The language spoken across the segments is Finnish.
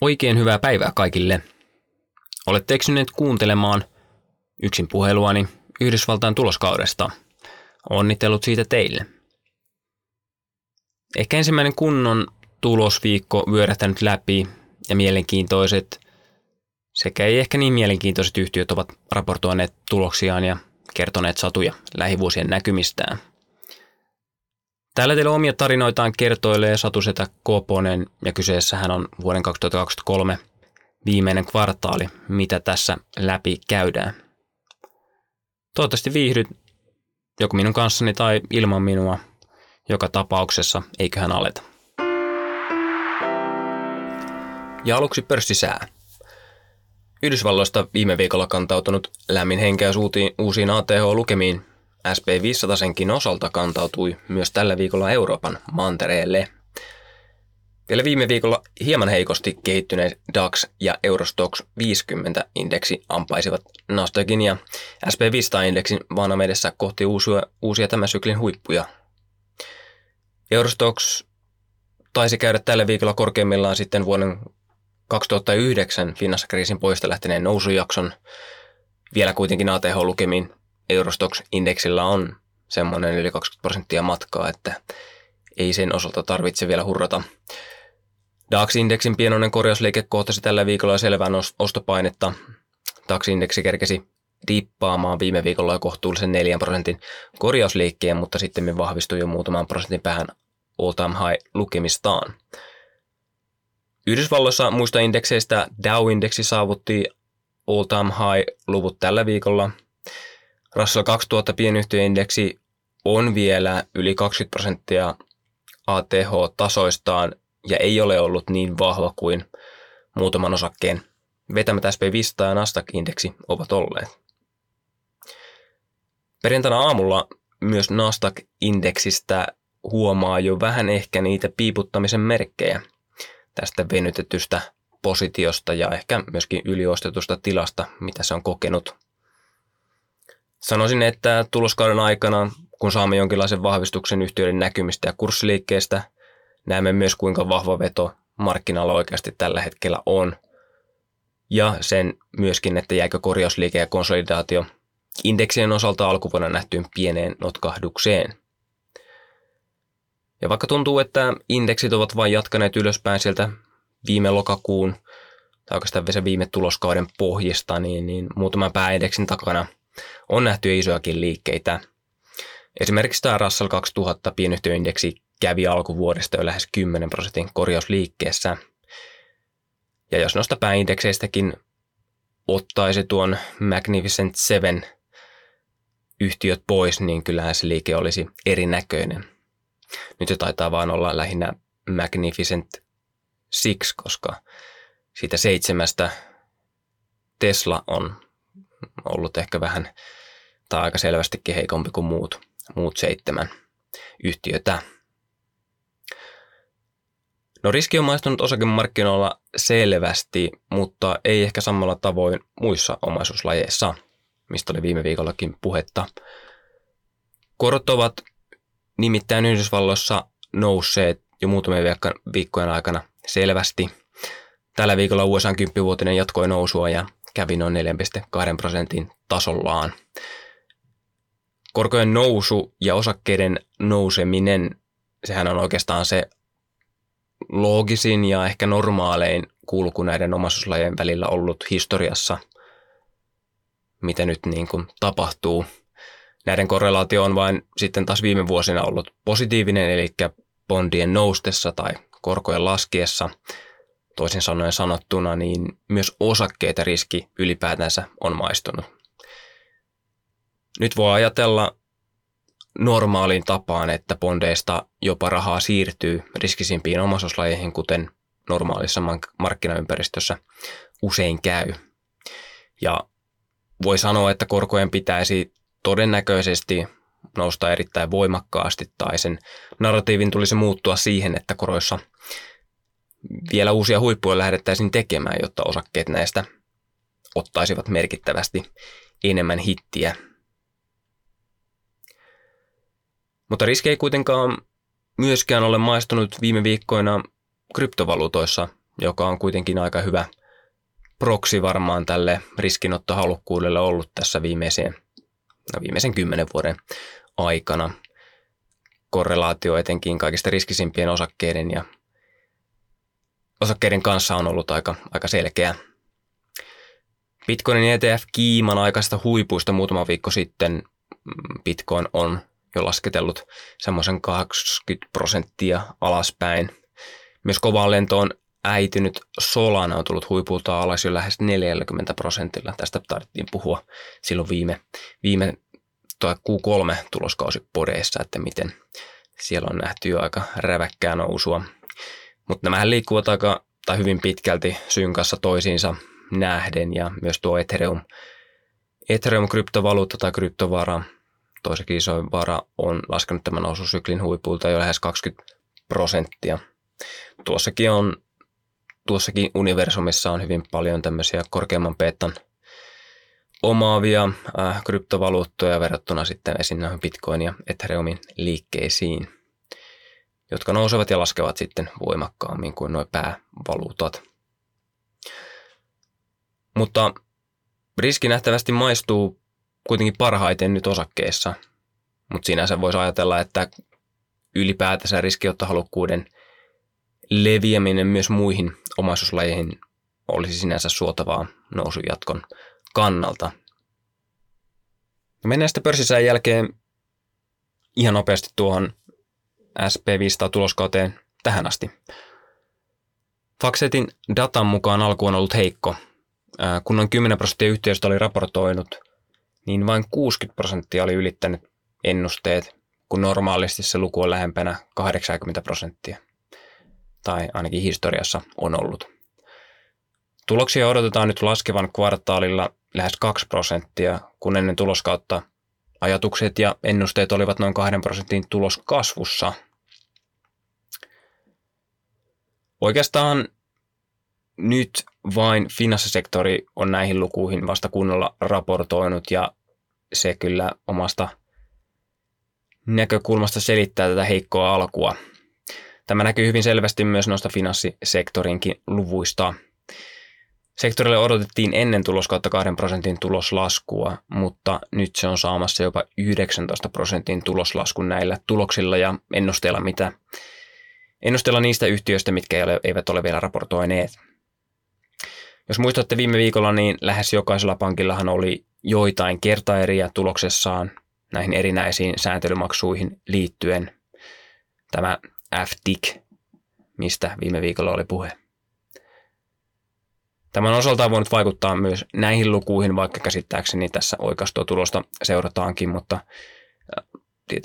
Oikein hyvää päivää kaikille. Olette eksyneet kuuntelemaan yksin puheluani Yhdysvaltain tuloskaudesta. Onnittelut siitä teille. Ehkä ensimmäinen kunnon tulosviikko vyörähtänyt läpi ja mielenkiintoiset sekä ei ehkä niin mielenkiintoiset yhtiöt ovat raportoineet tuloksiaan ja kertoneet satuja lähivuosien näkymistään – Täällä teillä omia tarinoitaan kertoilee Satusetä Koponen ja kyseessähän on vuoden 2023 viimeinen kvartaali, mitä tässä läpi käydään. Toivottavasti viihdyt joko minun kanssani tai ilman minua. Joka tapauksessa eiköhän aleta. Ja aluksi pörssisää. Yhdysvalloista viime viikolla kantautunut lämmin henkeys uusiin ATH-lukemiin SP500senkin osalta kantautui myös tällä viikolla Euroopan mantereelle. Vielä viime viikolla hieman heikosti kehittyneet DAX ja Eurostox 50-indeksi ampaisivat Nasdaqin ja SP500-indeksin vaanavedessä kohti uusia, uusia tämän syklin huippuja. Eurostox taisi käydä tällä viikolla korkeimmillaan sitten vuoden 2009 finanssakriisin poista lähteneen nousujakson. Vielä kuitenkin ATH-lukemiin Eurostox-indeksillä on semmoinen yli 20 prosenttia matkaa, että ei sen osalta tarvitse vielä hurrata. DAX-indeksin pienoinen korjausliike kohtasi tällä viikolla selvää ostopainetta. DAX-indeksi kerkesi dippaamaan viime viikolla kohtuullisen 4 prosentin korjausliikkeen, mutta sitten me vahvistui jo muutaman prosentin päähän all-time high lukemistaan. Yhdysvalloissa muista indekseistä Dow-indeksi saavutti all-time high-luvut tällä viikolla – Russell 2000 pienyhtiöindeksi on vielä yli 20 prosenttia ATH-tasoistaan ja ei ole ollut niin vahva kuin muutaman osakkeen vetämät SP500 ja Nasdaq-indeksi ovat olleet. Perjantaina aamulla myös Nasdaq-indeksistä huomaa jo vähän ehkä niitä piiputtamisen merkkejä tästä venytetystä positiosta ja ehkä myöskin yliostetusta tilasta, mitä se on kokenut – Sanoisin, että tuloskauden aikana, kun saamme jonkinlaisen vahvistuksen yhtiöiden näkymistä ja kurssiliikkeestä, näemme myös kuinka vahva veto markkinalla oikeasti tällä hetkellä on. Ja sen myöskin, että jääkö korjausliike ja konsolidaatio indeksien osalta alkuvuonna nähtyyn pieneen notkahdukseen. Ja vaikka tuntuu, että indeksit ovat vain jatkaneet ylöspäin sieltä viime lokakuun tai oikeastaan se viime tuloskauden pohjista, niin, niin muutaman pääindeksin takana – on nähty isojakin liikkeitä. Esimerkiksi tämä Russell 2000 pienyhtiöindeksi kävi alkuvuodesta jo lähes 10 prosentin korjausliikkeessä. Ja jos noista pääindekseistäkin ottaisi tuon Magnificent Seven yhtiöt pois, niin kyllähän se liike olisi erinäköinen. Nyt se taitaa vaan olla lähinnä Magnificent Six, koska siitä seitsemästä Tesla on ollut ehkä vähän tai aika selvästikin heikompi kuin muut, muut seitsemän yhtiötä. No riski on maistunut osakemarkkinoilla selvästi, mutta ei ehkä samalla tavoin muissa omaisuuslajeissa, mistä oli viime viikollakin puhetta. Korot ovat nimittäin Yhdysvalloissa nousseet jo muutamien viikkojen aikana selvästi. Tällä viikolla USA 10-vuotinen jatkoi nousua ja kävi noin 4,2 prosentin tasollaan. Korkojen nousu ja osakkeiden nouseminen, sehän on oikeastaan se loogisin ja ehkä normaalein kulku näiden omaisuuslajien välillä ollut historiassa, mitä nyt niin kuin tapahtuu. Näiden korrelaatio on vain sitten taas viime vuosina ollut positiivinen, eli bondien noustessa tai korkojen laskiessa – toisin sanoen sanottuna, niin myös osakkeita riski ylipäätänsä on maistunut. Nyt voi ajatella normaaliin tapaan, että bondeista jopa rahaa siirtyy riskisimpiin omaisuuslajeihin, kuten normaalissa markkinaympäristössä usein käy. Ja voi sanoa, että korkojen pitäisi todennäköisesti nousta erittäin voimakkaasti tai sen narratiivin tulisi muuttua siihen, että koroissa vielä uusia huippuja lähdettäisiin tekemään, jotta osakkeet näistä ottaisivat merkittävästi enemmän hittiä. Mutta riski ei kuitenkaan myöskään ole maistunut viime viikkoina kryptovaluutoissa joka on kuitenkin aika hyvä proksi varmaan tälle riskinottohalukkuudelle ollut tässä viimeisen, no viimeisen kymmenen vuoden aikana. Korrelaatio etenkin kaikista riskisimpien osakkeiden ja osakkeiden kanssa on ollut aika, aika selkeä. Bitcoinin ETF kiiman aikaisesta huipuista muutama viikko sitten mm, Bitcoin on jo lasketellut semmoisen 20 prosenttia alaspäin. Myös kovaan lentoon äitynyt Solana on tullut huipulta alas jo lähes 40 prosentilla. Tästä tarvittiin puhua silloin viime, viime tai Q3 tuloskausipodeissa, että miten siellä on nähty jo aika räväkkää nousua. Mutta nämähän liikkuvat aika tai hyvin pitkälti syyn kanssa toisiinsa nähden ja myös tuo Ethereum, Ethereum-kryptovaluutta tai kryptovara, toisekin isoin vara, on laskenut tämän noususyklin huipulta jo lähes 20 prosenttia. Tuossakin on tuossakin universumissa on hyvin paljon tämmöisiä korkeamman peetan omaavia äh, kryptovaluuttoja verrattuna sitten esim. Bitcoin ja Ethereumin liikkeisiin, jotka nousevat ja laskevat sitten voimakkaammin kuin nuo päävaluutat. Mutta riski nähtävästi maistuu kuitenkin parhaiten nyt osakkeessa, mutta sinänsä voisi ajatella, että ylipäätänsä riskiottohalukkuuden leviäminen myös muihin omaisuuslajeihin olisi sinänsä suotavaa nousujatkon kannalta. Mennään sitten pörssisään jälkeen ihan nopeasti tuohon SP500 tuloskauteen tähän asti. Faxetin datan mukaan alku on ollut heikko. Kun noin 10 prosenttia yhtiöistä oli raportoinut, niin vain 60 prosenttia oli ylittänyt ennusteet, kun normaalisti se luku on lähempänä 80 prosenttia tai ainakin historiassa on ollut. Tuloksia odotetaan nyt laskevan kvartaalilla lähes 2 prosenttia, kun ennen tuloskautta ajatukset ja ennusteet olivat noin 2 prosentin tuloskasvussa. Oikeastaan nyt vain finanssisektori on näihin lukuihin vasta kunnolla raportoinut ja se kyllä omasta näkökulmasta selittää tätä heikkoa alkua – Tämä näkyy hyvin selvästi myös noista finanssisektorinkin luvuista. Sektorille odotettiin ennen tuloskautta 2 prosentin tuloslaskua, mutta nyt se on saamassa jopa 19 prosentin tuloslaskun näillä tuloksilla ja ennusteilla, mitä, ennusteilla niistä yhtiöistä, mitkä eivät ole vielä raportoineet. Jos muistatte viime viikolla, niin lähes jokaisella pankillahan oli joitain kertaeriä tuloksessaan näihin erinäisiin sääntelymaksuihin liittyen. Tämä FTIC, mistä viime viikolla oli puhe. Tämä on osaltaan voinut vaikuttaa myös näihin lukuihin, vaikka käsittääkseni tässä oikastua tulosta seurataankin, mutta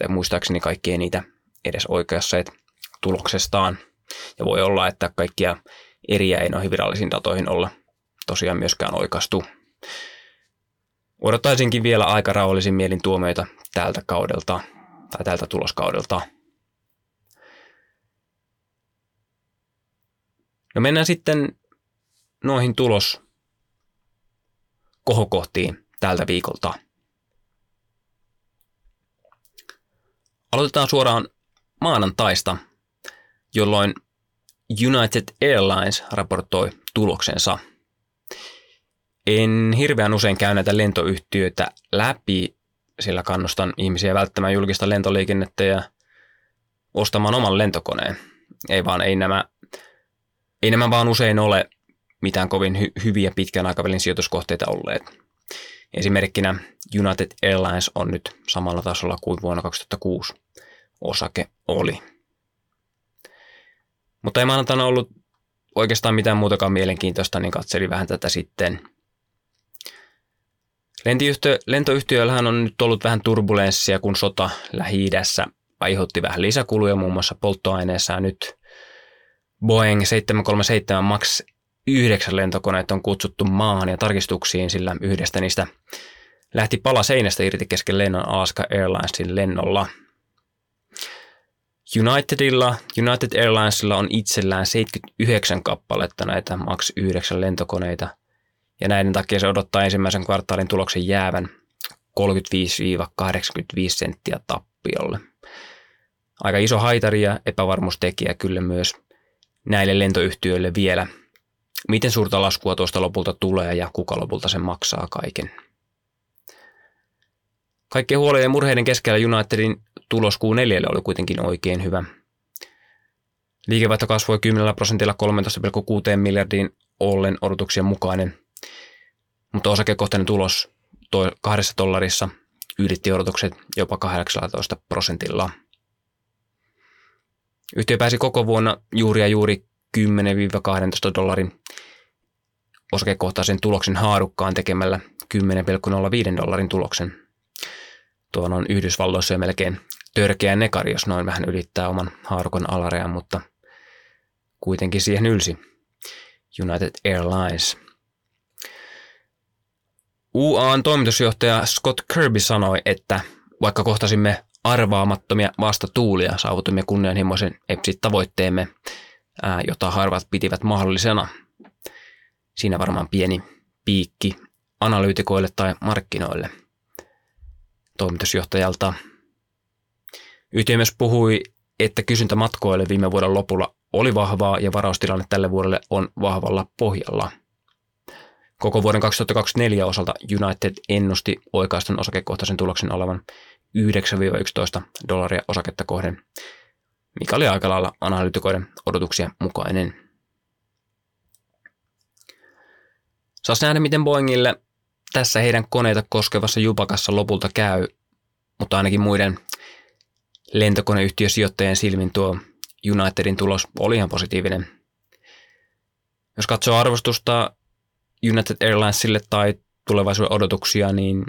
muistaakseni kaikki ei niitä edes oikeasseet tuloksestaan. Ja voi olla, että kaikkia eriä ei noihin virallisiin datoihin olla tosiaan myöskään oikastu. Odottaisinkin vielä aika rauhallisin mielin tuomioita tältä kaudelta tai tältä tuloskaudelta. No mennään sitten noihin tulos kohokohtiin tältä viikolta. Aloitetaan suoraan maanantaista, jolloin United Airlines raportoi tuloksensa. En hirveän usein käy näitä lentoyhtiöitä läpi, sillä kannustan ihmisiä välttämään julkista lentoliikennettä ja ostamaan oman lentokoneen. Ei vaan ei nämä ei nämä vaan usein ole mitään kovin hy- hyviä pitkän aikavälin sijoituskohteita olleet. Esimerkkinä United Airlines on nyt samalla tasolla kuin vuonna 2006 osake oli. Mutta ei maanantaina ollut oikeastaan mitään muutakaan mielenkiintoista, niin katselin vähän tätä sitten. Lentoyhtiöillähän on nyt ollut vähän turbulenssia, kun sota Lähi-idässä aiheutti vähän lisäkuluja muun muassa polttoaineessa nyt Boeing 737 MAX 9 lentokoneet on kutsuttu maahan ja tarkistuksiin, sillä yhdestä niistä lähti pala seinästä irti kesken lennon Alaska Airlinesin lennolla. Unitedilla, United Airlinesilla on itsellään 79 kappaletta näitä MAX 9 lentokoneita, ja näiden takia se odottaa ensimmäisen kvartaalin tuloksen jäävän 35-85 senttiä tappiolle. Aika iso haitari ja epävarmuustekijä kyllä myös näille lentoyhtiöille vielä miten suurta laskua tuosta lopulta tulee ja kuka lopulta sen maksaa kaiken. Kaikkien huolien ja murheiden keskellä Unitedin tulos Q4 oli kuitenkin oikein hyvä. Liikevaihto kasvoi 10 prosentilla 13,6 miljardiin ollen odotuksien mukainen, mutta osakekohtainen tulos kahdessa dollarissa ylitti odotukset jopa 18 prosentilla. Yhtiö pääsi koko vuonna juuri ja juuri 10-12 dollarin osakekohtaisen tuloksen haarukkaan tekemällä 10,05 dollarin tuloksen. Tuo on Yhdysvalloissa jo melkein törkeä nekari, jos noin vähän ylittää oman haarukan alarajan, mutta kuitenkin siihen ylsi. United Airlines. UAn toimitusjohtaja Scott Kirby sanoi, että vaikka kohtasimme arvaamattomia vastatuulia, saavutimme kunnianhimoisen EPSIT-tavoitteemme, jota harvat pitivät mahdollisena. Siinä varmaan pieni piikki analyytikoille tai markkinoille toimitusjohtajalta. Yhtiö myös puhui, että kysyntä matkoille viime vuoden lopulla oli vahvaa ja varaustilanne tälle vuodelle on vahvalla pohjalla. Koko vuoden 2024 osalta United ennusti oikaistun osakekohtaisen tuloksen olevan 9-11 dollaria osaketta kohden, mikä oli aika lailla analytikoiden odotuksia mukainen. Saas nähdä, miten Boeingille tässä heidän koneita koskevassa jupakassa lopulta käy, mutta ainakin muiden lentokoneyhtiösijoittajien silmin tuo Unitedin tulos oli ihan positiivinen. Jos katsoo arvostusta United Airlinesille tai tulevaisuuden odotuksia, niin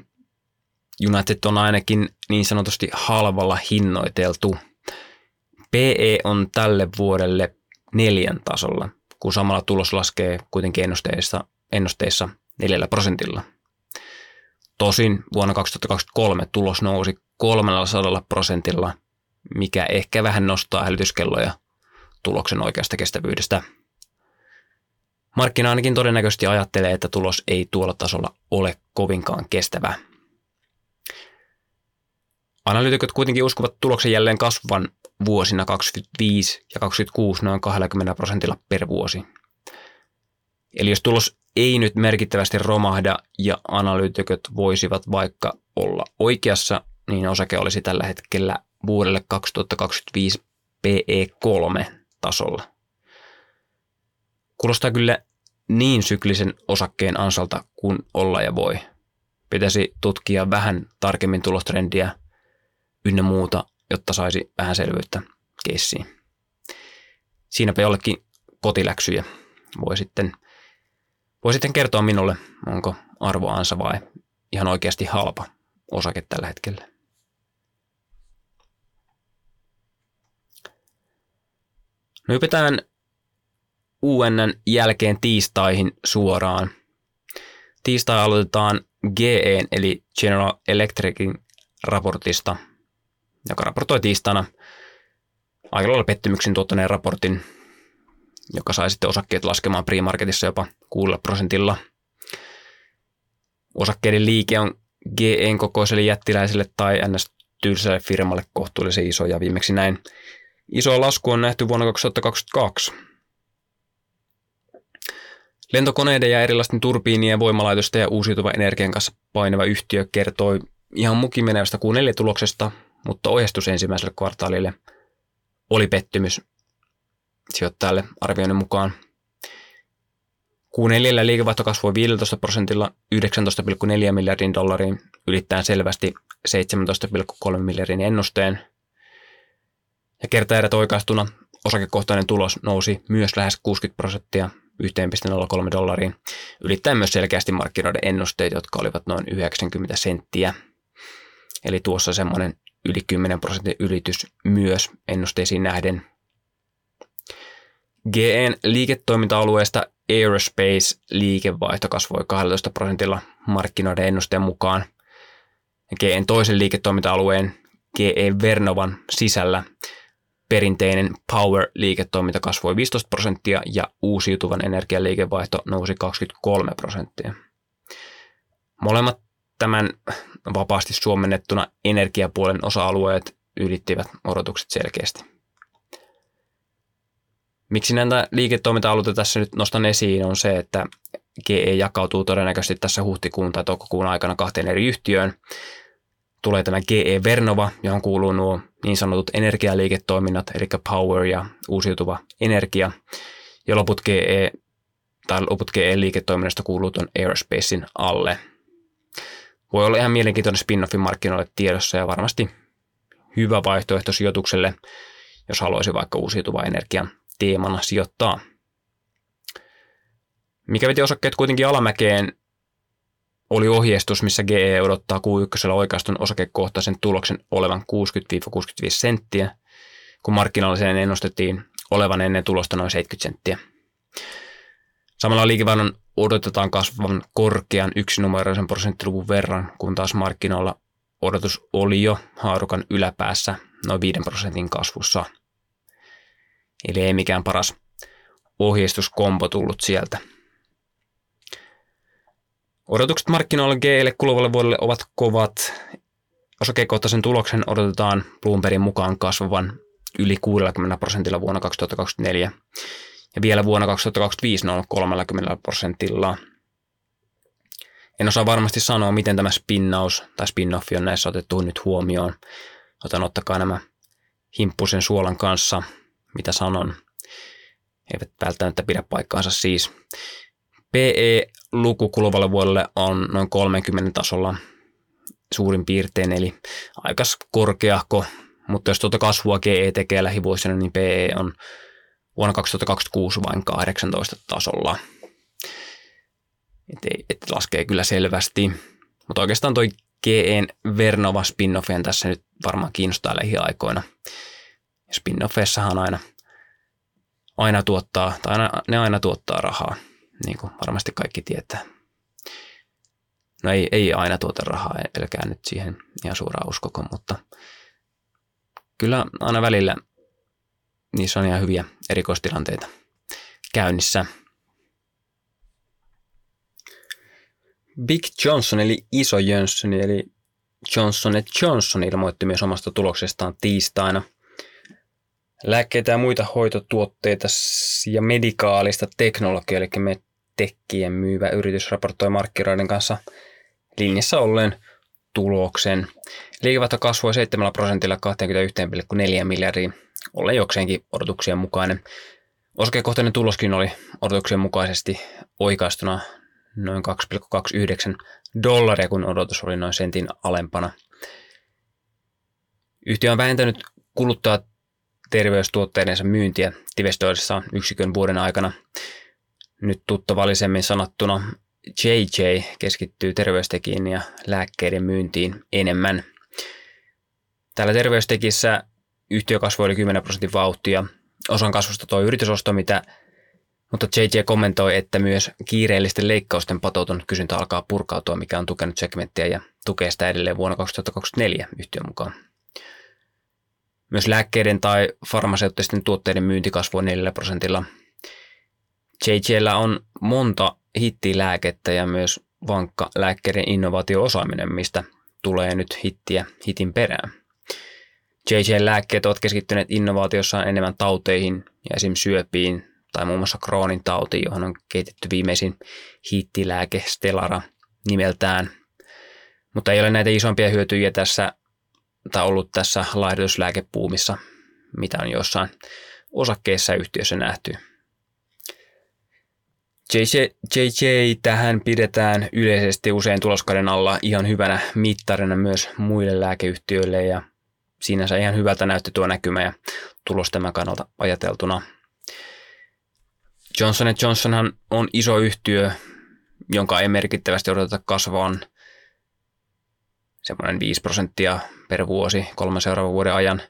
United on ainakin niin sanotusti halvalla hinnoiteltu. PE on tälle vuodelle neljän tasolla, kun samalla tulos laskee kuitenkin ennusteissa, ennusteissa neljällä prosentilla. Tosin vuonna 2023 tulos nousi 300 prosentilla, mikä ehkä vähän nostaa hälytyskelloja tuloksen oikeasta kestävyydestä. Markkina ainakin todennäköisesti ajattelee, että tulos ei tuolla tasolla ole kovinkaan kestävä. Analyytikot kuitenkin uskovat tuloksen jälleen kasvavan vuosina 2025 ja 2026 noin 20 prosentilla per vuosi. Eli jos tulos ei nyt merkittävästi romahda ja analyytikot voisivat vaikka olla oikeassa, niin osake olisi tällä hetkellä vuodelle 2025 PE3 tasolla. Kuulostaa kyllä niin syklisen osakkeen ansalta kuin olla ja voi. Pitäisi tutkia vähän tarkemmin tulostrendiä ynnä muuta, jotta saisi vähän selvyyttä keissiin. Siinäpä jollekin kotiläksyjä voi sitten, voi sitten kertoa minulle, onko arvoansa vai ihan oikeasti halpa osake tällä hetkellä. No hypätään UNN jälkeen tiistaihin suoraan. Tiistai aloitetaan GE eli General Electricin raportista, joka raportoi tiistaina aika lailla pettymyksen tuottaneen raportin, joka sai sitten osakkeet laskemaan pre-marketissa jopa 6 prosentilla. Osakkeiden liike on GEn kokoiselle jättiläiselle tai ns. tylsälle firmalle kohtuullisen iso ja viimeksi näin iso lasku on nähty vuonna 2022. Lentokoneiden ja erilaisten turbiinien, voimalaitosten ja uusiutuvan energian kanssa painava yhtiö kertoi ihan mukimenevästä Q4-tuloksesta, mutta ohjastus ensimmäiselle kvartaalille oli pettymys sijoittajalle arvioinnin mukaan. Q4 liikevaihto kasvoi 15 prosentilla 19,4 miljardin dollariin, ylittäen selvästi 17,3 miljardin ennusteen. Ja kertaerät oikaistuna osakekohtainen tulos nousi myös lähes 60 prosenttia 1,03 dollariin, ylittäen myös selkeästi markkinoiden ennusteet, jotka olivat noin 90 senttiä. Eli tuossa semmoinen yli 10 prosentin ylitys myös ennusteisiin nähden. GEn liiketoiminta-alueesta Aerospace liikevaihto kasvoi 12 prosentilla markkinoiden ennusteen mukaan. GEn toisen liiketoiminta-alueen GE Vernovan sisällä perinteinen Power-liiketoiminta kasvoi 15 prosenttia ja uusiutuvan energian liikevaihto nousi 23 prosenttia. Molemmat tämän vapaasti suomennettuna energiapuolen osa-alueet ylittivät odotukset selkeästi. Miksi näitä liiketoiminta-alueita tässä nyt nostan esiin on se, että GE jakautuu todennäköisesti tässä huhtikuun tai toukokuun aikana kahteen eri yhtiöön. Tulee tämä GE Vernova, johon kuuluu nuo niin sanotut energialiiketoiminnat, eli power ja uusiutuva energia. Ja loput GE, tai loput GE-liiketoiminnasta kuuluu tuon Aerospacein alle. Voi olla ihan mielenkiintoinen spin-offin markkinoille tiedossa ja varmasti hyvä vaihtoehto sijoitukselle, jos haluaisi vaikka uusiutuva energian teemana sijoittaa. Mikä veti osakkeet kuitenkin alamäkeen, oli ohjeistus, missä GE odottaa Q1 oikaistun osakekohtaisen tuloksen olevan 60-65 senttiä, kun markkinoilla sen ennustettiin olevan ennen tulosta noin 70 senttiä. Samalla liikevaihdon odotetaan kasvavan korkean yksinumeroisen prosenttiluvun verran, kun taas markkinoilla odotus oli jo haarukan yläpäässä noin 5 prosentin kasvussa. Eli ei mikään paras ohjeistuskompo tullut sieltä. Odotukset markkinoilla GElle kuluvalle vuodelle ovat kovat. Osakekohtaisen tuloksen odotetaan Bloombergin mukaan kasvavan yli 60 prosentilla vuonna 2024 ja vielä vuonna 2025 noin 30 prosentilla. En osaa varmasti sanoa, miten tämä spinnaus tai spin-offi on näissä otettu nyt huomioon. Otan ottakaa nämä himppusen suolan kanssa, mitä sanon. Eivät välttämättä pidä paikkaansa siis. PE-luku kuluvalle vuodelle on noin 30 tasolla suurin piirtein, eli aika korkeahko, mutta jos tuota kasvua GE tekee lähivuosina, niin PE on vuonna 2026 vain 18 tasolla. Et, ei, et laskee kyllä selvästi, mutta oikeastaan toi GEn Vernova spin tässä nyt varmaan kiinnostaa lähiaikoina. Spin-offeissahan aina, aina tuottaa, tai aina, ne aina tuottaa rahaa niin kuin varmasti kaikki tietää. No ei, ei aina tuota rahaa, älkää nyt siihen ihan suoraan uskoko, mutta kyllä aina välillä niissä on ihan hyviä erikoistilanteita käynnissä. Big Johnson eli Iso Jönsson eli Johnson Johnson ilmoitti myös omasta tuloksestaan tiistaina. Lääkkeitä ja muita hoitotuotteita ja medikaalista teknologiaa, eli tekkien myyvä yritys raportoi markkinoiden kanssa linjassa olleen tuloksen. Liikevaihto kasvoi 7 prosentilla 21,4 miljardiin, ollen jokseenkin odotuksien mukainen. Osakekohtainen tuloskin oli odotuksien mukaisesti oikaistuna noin 2,29 dollaria, kun odotus oli noin sentin alempana. Yhtiö on vähentänyt kuluttaa terveystuotteidensa myyntiä investoidessaan yksikön vuoden aikana nyt tuttavallisemmin sanottuna JJ keskittyy terveystekiin ja lääkkeiden myyntiin enemmän. Täällä terveystekissä yhtiö kasvoi yli 10 prosentin vauhtia. Osan kasvusta tuo yritysosto, mitä, mutta JJ kommentoi, että myös kiireellisten leikkausten patoutunut kysyntä alkaa purkautua, mikä on tukenut segmenttiä ja tukee sitä edelleen vuonna 2024 yhtiön mukaan. Myös lääkkeiden tai farmaseuttisten tuotteiden myynti kasvoi 4 prosentilla – JJllä on monta hittilääkettä ja myös vankka lääkkeiden innovaatio-osaaminen, mistä tulee nyt hittiä hitin perään. JJ-lääkkeet ovat keskittyneet innovaatiossaan enemmän tauteihin ja esim. syöpiin tai muun muassa Crohnin tautiin, johon on kehitetty viimeisin hittilääke Stellara nimeltään. Mutta ei ole näitä isompia hyötyjiä tässä tai ollut tässä laihdutuslääkepuumissa, mitä on jossain osakkeissa yhtiössä nähty. JJ, JJ tähän pidetään yleisesti usein tuloskauden alla ihan hyvänä mittarina myös muille lääkeyhtiöille ja sinänsä ihan hyvältä näytti tuo näkymä ja tulos tämän kannalta ajateltuna. Johnson Johnsonhan on iso yhtiö, jonka ei merkittävästi odoteta kasvaan semmoinen 5 prosenttia per vuosi kolmen seuraavan vuoden ajan.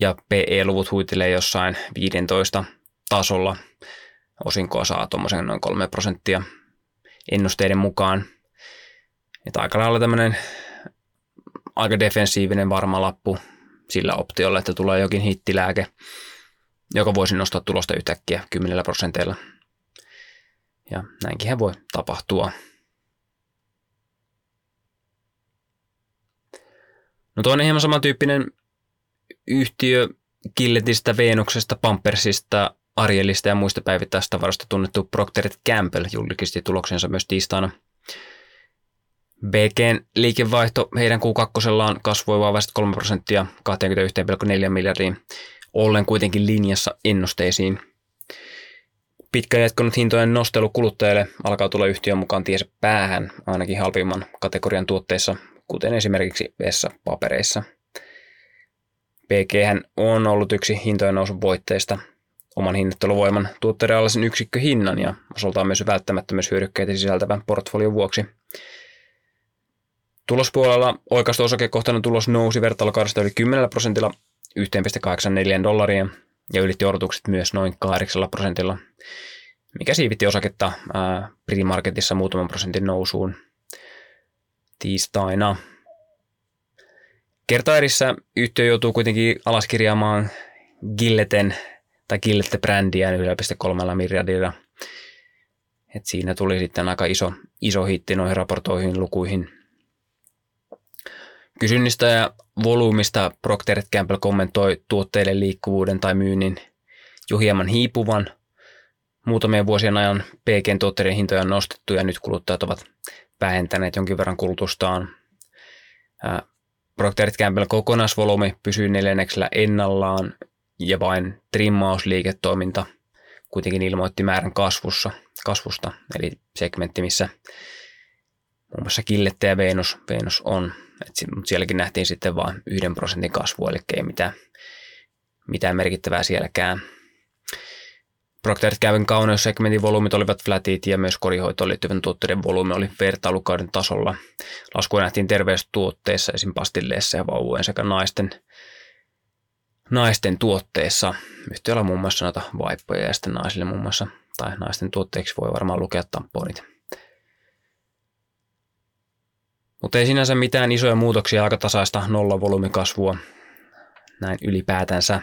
Ja PE-luvut huitelee jossain 15 tasolla – osinkoa saa tuommoisen noin 3 prosenttia ennusteiden mukaan. Että aika lailla tämmöinen aika defensiivinen varma lappu sillä optiolla, että tulee jokin hittilääke, joka voisi nostaa tulosta yhtäkkiä 10 prosenteilla. Ja näinkin voi tapahtua. No toinen hieman samantyyppinen yhtiö Gilletistä, Veenuksesta, Pampersista, Arielista ja muista päivittäistavaroista tunnettu Procter Campbell julkisti tuloksensa myös tiistaina. BGn liikevaihto heidän Q2 kasvoi vain 3 prosenttia 21,4 miljardiin, ollen kuitenkin linjassa ennusteisiin. Pitkään jatkunut hintojen nostelu kuluttajille alkaa tulla yhtiön mukaan tiesä päähän, ainakin halvimman kategorian tuotteissa, kuten esimerkiksi vessapapereissa. BG on ollut yksi hintojen nousun voitteista – oman hinnoitteluvoiman tuotteiden yksikköhinnan ja osaltaan myös välttämättömyyshyödykkeitä sisältävän portfolion vuoksi. Tulospuolella oikaistu osakekohtainen tulos nousi vertailukaudesta yli 10 prosentilla 1,84 dollaria ja ylitti odotukset myös noin 8 prosentilla, mikä siivitti osaketta Primarketissa muutaman prosentin nousuun tiistaina. Kertaerissä yhtiö joutuu kuitenkin alaskirjaamaan Gilleten tai killette brändiä 1,3 miljardilla. Et siinä tuli sitten aika iso, iso hitti noihin raportoihin lukuihin. Kysynnistä ja volyymista Procter Campbell kommentoi tuotteiden liikkuvuuden tai myynnin jo hieman hiipuvan. Muutamien vuosien ajan PGn tuotteiden hintoja on nostettu ja nyt kuluttajat ovat vähentäneet jonkin verran kulutustaan. Procter Campbell kokonaisvolyymi pysyy neljänneksellä ennallaan ja vain trimmausliiketoiminta kuitenkin ilmoitti määrän kasvussa, kasvusta, eli segmentti, missä muun muassa Killette ja Venus, Venus on, mutta sielläkin nähtiin sitten vain yhden prosentin kasvu, eli ei mitään, mitään merkittävää sielläkään. Procter Gamble kauneussegmentin volyymit olivat flatit ja myös korihoitoon liittyvän tuotteiden volyymi oli vertailukauden tasolla. Laskua nähtiin terveystuotteissa, esim. pastilleissa ja vauvojen sekä naisten naisten tuotteissa. Yhtiöllä on muun muassa noita vaippoja ja sitten naisille muun muassa, tai naisten tuotteiksi voi varmaan lukea tamponit. Mutta ei sinänsä mitään isoja muutoksia, aika tasaista nollavolyymikasvua näin ylipäätänsä.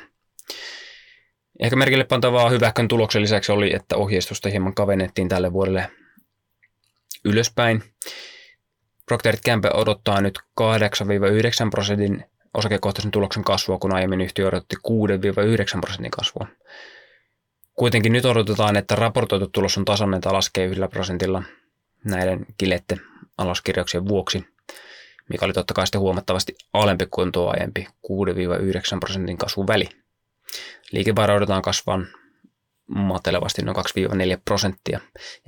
Ehkä merkille pantavaa hyvähkön tuloksen lisäksi oli, että ohjeistusta hieman kavennettiin tälle vuodelle ylöspäin. Procter Gamble odottaa nyt 8-9 prosentin osakekohtaisen tuloksen kasvua, kun aiemmin yhtiö odotti 6-9 prosentin kasvua. Kuitenkin nyt odotetaan, että raportoitu tulos on tasainen tai laskee yhdellä prosentilla näiden kilette alaskirjauksien vuoksi, mikä oli totta kai sitten huomattavasti alempi kuin tuo aiempi 6-9 prosentin kasvun väli. Liikevaihto odotetaan kasvan matelevasti noin 2-4 prosenttia,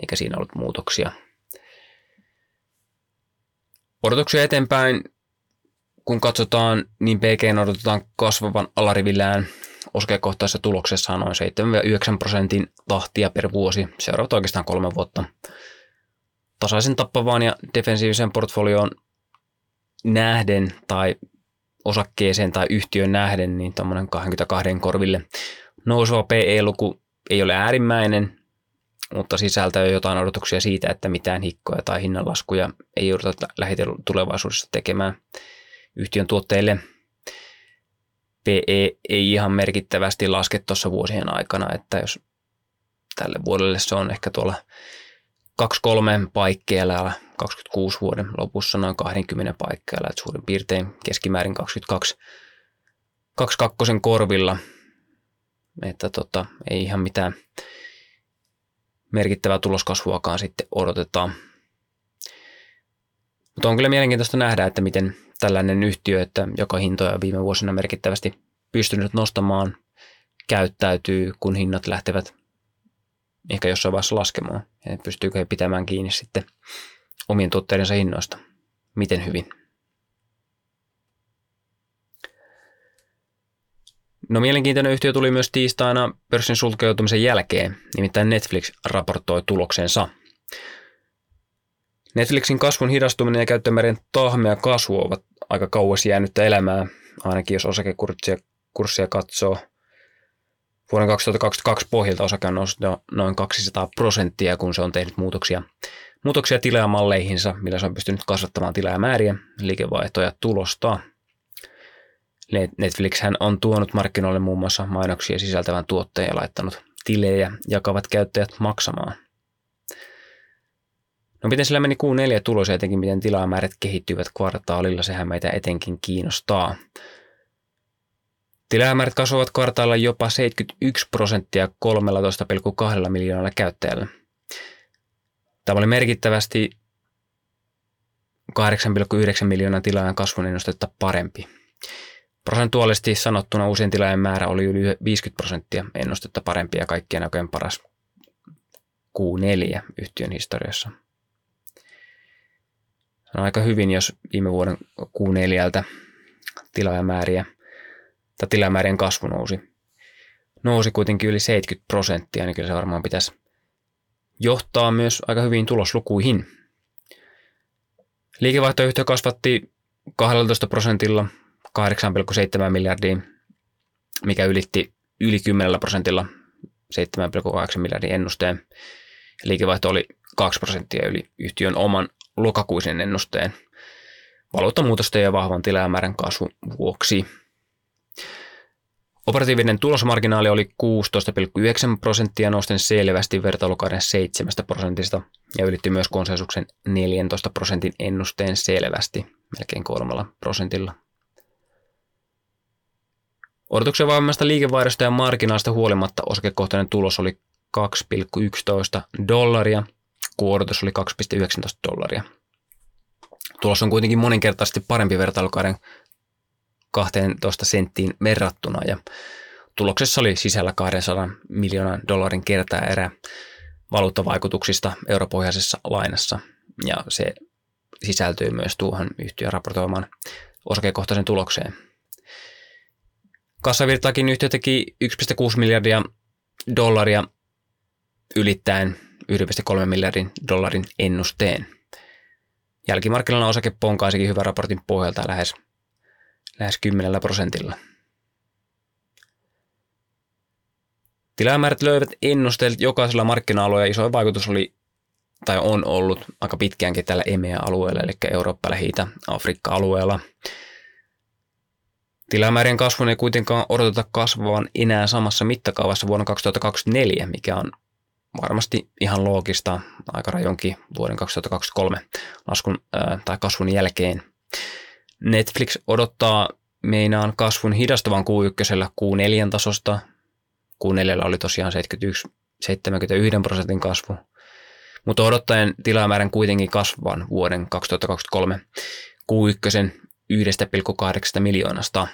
eikä siinä ollut muutoksia. Odotuksia eteenpäin kun katsotaan, niin PG odotetaan kasvavan alarivillään osakekohtaisessa tuloksessa noin 7-9 prosentin tahtia per vuosi seuraavat oikeastaan kolme vuotta. Tasaisen tappavaan ja defensiivisen portfolioon nähden tai osakkeeseen tai yhtiön nähden, niin tuommoinen 22 korville nouseva PE-luku ei ole äärimmäinen, mutta sisältää jo jotain odotuksia siitä, että mitään hikkoja tai hinnanlaskuja ei jouduta lähitulevaisuudessa tekemään yhtiön tuotteille. PE ei ihan merkittävästi laske tuossa vuosien aikana, että jos tälle vuodelle se on ehkä tuolla 2-3 paikkeilla 26 vuoden lopussa noin 20 paikkeilla, että suurin piirtein keskimäärin 22 22 korvilla, että tota, ei ihan mitään merkittävää tuloskasvuakaan sitten odotetaan. Mutta on kyllä mielenkiintoista nähdä, että miten tällainen yhtiö, että joka hintoja viime vuosina merkittävästi pystynyt nostamaan, käyttäytyy, kun hinnat lähtevät ehkä jossain vaiheessa laskemaan. Ja pystyykö he pitämään kiinni sitten omien tuotteidensa hinnoista. Miten hyvin. No mielenkiintoinen yhtiö tuli myös tiistaina pörssin sulkeutumisen jälkeen, nimittäin Netflix raportoi tuloksensa – Netflixin kasvun hidastuminen ja käyttömäärien tahmea kasvu ovat aika kauas jäänyttä elämää, ainakin jos osakekurssia kurssia katsoo. Vuoden 2022 pohjalta osake on noussut noin 200 prosenttia, kun se on tehnyt muutoksia, muutoksia tilaamalleihinsa, millä se on pystynyt kasvattamaan tilaamääriä, liikevaihtoja ja tulosta. Netflix on tuonut markkinoille muun muassa mainoksia sisältävän tuotteen ja laittanut tilejä jakavat käyttäjät maksamaan – No miten sillä meni Q4 tulos ja etenkin miten tilaamäärät kehittyvät kvartaalilla, sehän meitä etenkin kiinnostaa. Tilamäärät kasvavat kvartaalilla jopa 71 prosenttia 13,2 miljoonalla käyttäjällä. Tämä oli merkittävästi 8,9 miljoonan tilaajan kasvun ennustetta parempi. Prosentuaalisesti sanottuna uusien tilaajien määrä oli yli 50 prosenttia ennustetta parempi ja kaikkien näköjen paras Q4 yhtiön historiassa. On aika hyvin, jos viime vuoden Q4 tilaajamääriä tai tilaajamäärien kasvu nousi. Nousi kuitenkin yli 70 prosenttia, niin kyllä se varmaan pitäisi johtaa myös aika hyvin tuloslukuihin. Liikevaihtoyhtiö kasvatti 12 prosentilla 8,7 miljardiin, mikä ylitti yli 10 prosentilla 7,8 miljardin ennusteen. Liikevaihto oli 2 prosenttia yli yhtiön oman lokakuisen ennusteen valuuttamuutosten ja vahvan tilaajamäärän kasvun vuoksi. Operatiivinen tulosmarginaali oli 16,9 prosenttia nousten selvästi vertailukauden 7 prosentista ja ylitti myös konsensuksen 14 prosentin ennusteen selvästi, melkein kolmella prosentilla. Odotuksen vahvemmasta liikevaihdosta ja marginaalista huolimatta osakekohtainen tulos oli 2,11 dollaria, kun odotus oli 2,19 dollaria. Tulos on kuitenkin moninkertaisesti parempi vertailukauden 12 senttiin verrattuna ja tuloksessa oli sisällä 200 miljoonan dollarin erä valuuttavaikutuksista europohjaisessa lainassa ja se sisältyy myös tuohon yhtiön raportoimaan osakekohtaisen tulokseen. Kassavirtaakin yhtiö teki 1,6 miljardia dollaria ylittäen 1,3 miljardin dollarin ennusteen. Jälkimarkkinoilla osake ponkaisikin hyvän raportin pohjalta lähes lähes 10 prosentilla. Tilaamäärät löivät ennusteet jokaisella markkina-alueella iso vaikutus oli tai on ollut aika pitkäänkin tällä EMEA-alueella, eli Eurooppa, Lähi-Itä, Afrikka-alueella. Tilamäärien kasvun ei kuitenkaan odoteta kasvavan enää samassa mittakaavassa vuonna 2024, mikä on varmasti ihan loogista aika rajonkin vuoden 2023 laskun ää, tai kasvun jälkeen. Netflix odottaa meinaan kasvun hidastuvan Q1 Q4 tasosta. Q4 oli tosiaan 71, 71 prosentin kasvu, mutta odottaen tilaamäärän kuitenkin kasvavan vuoden 2023 Q1 1,8 miljoonasta.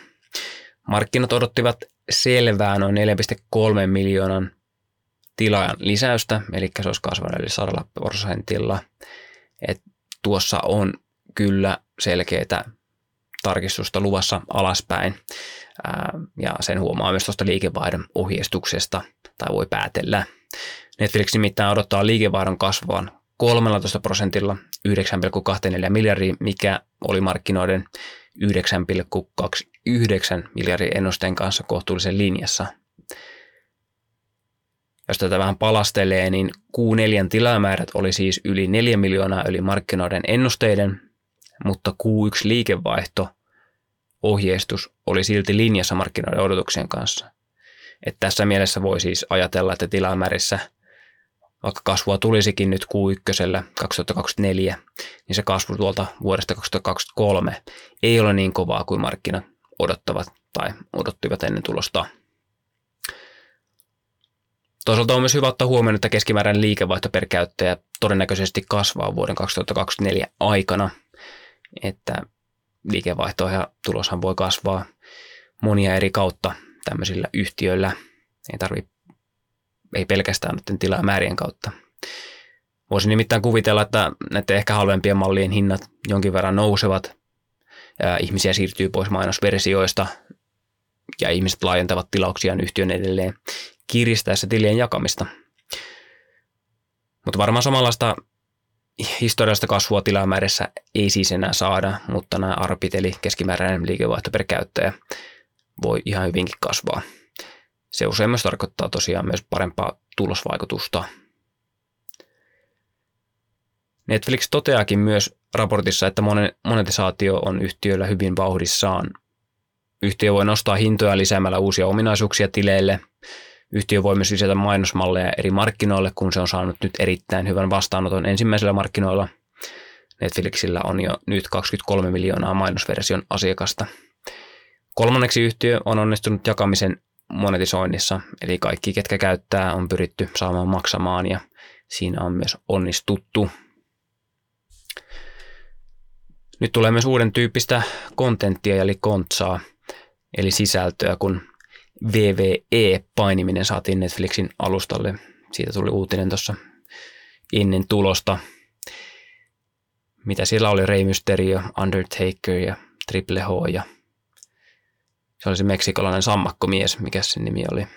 Markkinat odottivat selvää noin 4,3 miljoonan tilaajan lisäystä, eli se olisi kasvanut yli 100 prosentilla. Et tuossa on kyllä selkeitä tarkistusta luvassa alaspäin. Ja sen huomaa myös tuosta liikevaihdon ohjeistuksesta, tai voi päätellä. Netflix nimittäin odottaa liikevaihdon kasvavan 13 prosentilla 9,24 miljardia, mikä oli markkinoiden 9,29 miljardin ennusteen kanssa kohtuullisen linjassa. Jos tätä vähän palastelee, niin Q4 tilamäärät oli siis yli 4 miljoonaa yli markkinoiden ennusteiden, mutta Q1 liikevaihto ohjeistus oli silti linjassa markkinoiden odotuksien kanssa. Et tässä mielessä voi siis ajatella, että tilamäärissä, vaikka kasvua tulisikin nyt Q1 2024, niin se kasvu tuolta vuodesta 2023 ei ole niin kovaa kuin markkinat odottavat tai odottivat ennen tulosta. Toisaalta on myös hyvä ottaa huomioon, että keskimääräinen liikevaihto per käyttäjä todennäköisesti kasvaa vuoden 2024 aikana, että liikevaihto ja tuloshan voi kasvaa monia eri kautta tämmöisillä yhtiöillä. Ei tarvi, ei pelkästään nyt tilamäärien kautta. Voisin nimittäin kuvitella, että näiden ehkä halvempien mallien hinnat jonkin verran nousevat. Ja ihmisiä siirtyy pois mainosversioista ja ihmiset laajentavat tilauksiaan yhtiön edelleen kiristäessä tilien jakamista. Mutta varmaan samanlaista historiallista kasvua tilamäärässä ei siis enää saada, mutta nämä arpit eli keskimääräinen liikevaihto per käyttäjä voi ihan hyvinkin kasvaa. Se usein myös tarkoittaa tosiaan myös parempaa tulosvaikutusta. Netflix toteakin myös raportissa, että monetisaatio on yhtiöllä hyvin vauhdissaan. Yhtiö voi nostaa hintoja lisäämällä uusia ominaisuuksia tileille – Yhtiö voi myös lisätä mainosmalleja eri markkinoille, kun se on saanut nyt erittäin hyvän vastaanoton ensimmäisellä markkinoilla. Netflixillä on jo nyt 23 miljoonaa mainosversion asiakasta. Kolmanneksi yhtiö on onnistunut jakamisen monetisoinnissa, eli kaikki, ketkä käyttää, on pyritty saamaan maksamaan ja siinä on myös onnistuttu. Nyt tulee myös uuden tyyppistä kontenttia eli kontsaa, eli sisältöä, kun VVE-painiminen saatiin Netflixin alustalle. Siitä tuli uutinen tuossa ennen tulosta. Mitä siellä oli, Rey Mysterio, Undertaker ja Triple H ja se oli se meksikolainen sammakkomies, mikä sen nimi oli.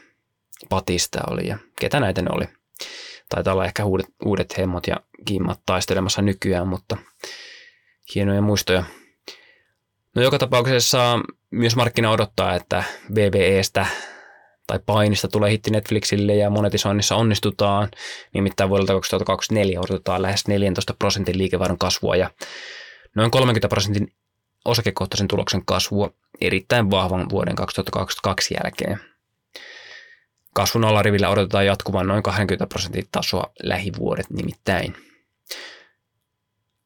Patista oli ja ketä näitä ne oli. Taitaa olla ehkä uudet, uudet hemmot ja kimmat taistelemassa nykyään, mutta hienoja muistoja. No joka tapauksessa myös markkina odottaa, että VVEstä tai painista tulee hitti Netflixille ja monetisoinnissa onnistutaan. Nimittäin vuodelta 2024 odotetaan lähes 14 prosentin liikevaihdon kasvua ja noin 30 prosentin osakekohtaisen tuloksen kasvua erittäin vahvan vuoden 2022 jälkeen. Kasvun alarivillä odotetaan jatkuvan noin 20 prosentin tasoa lähivuodet nimittäin.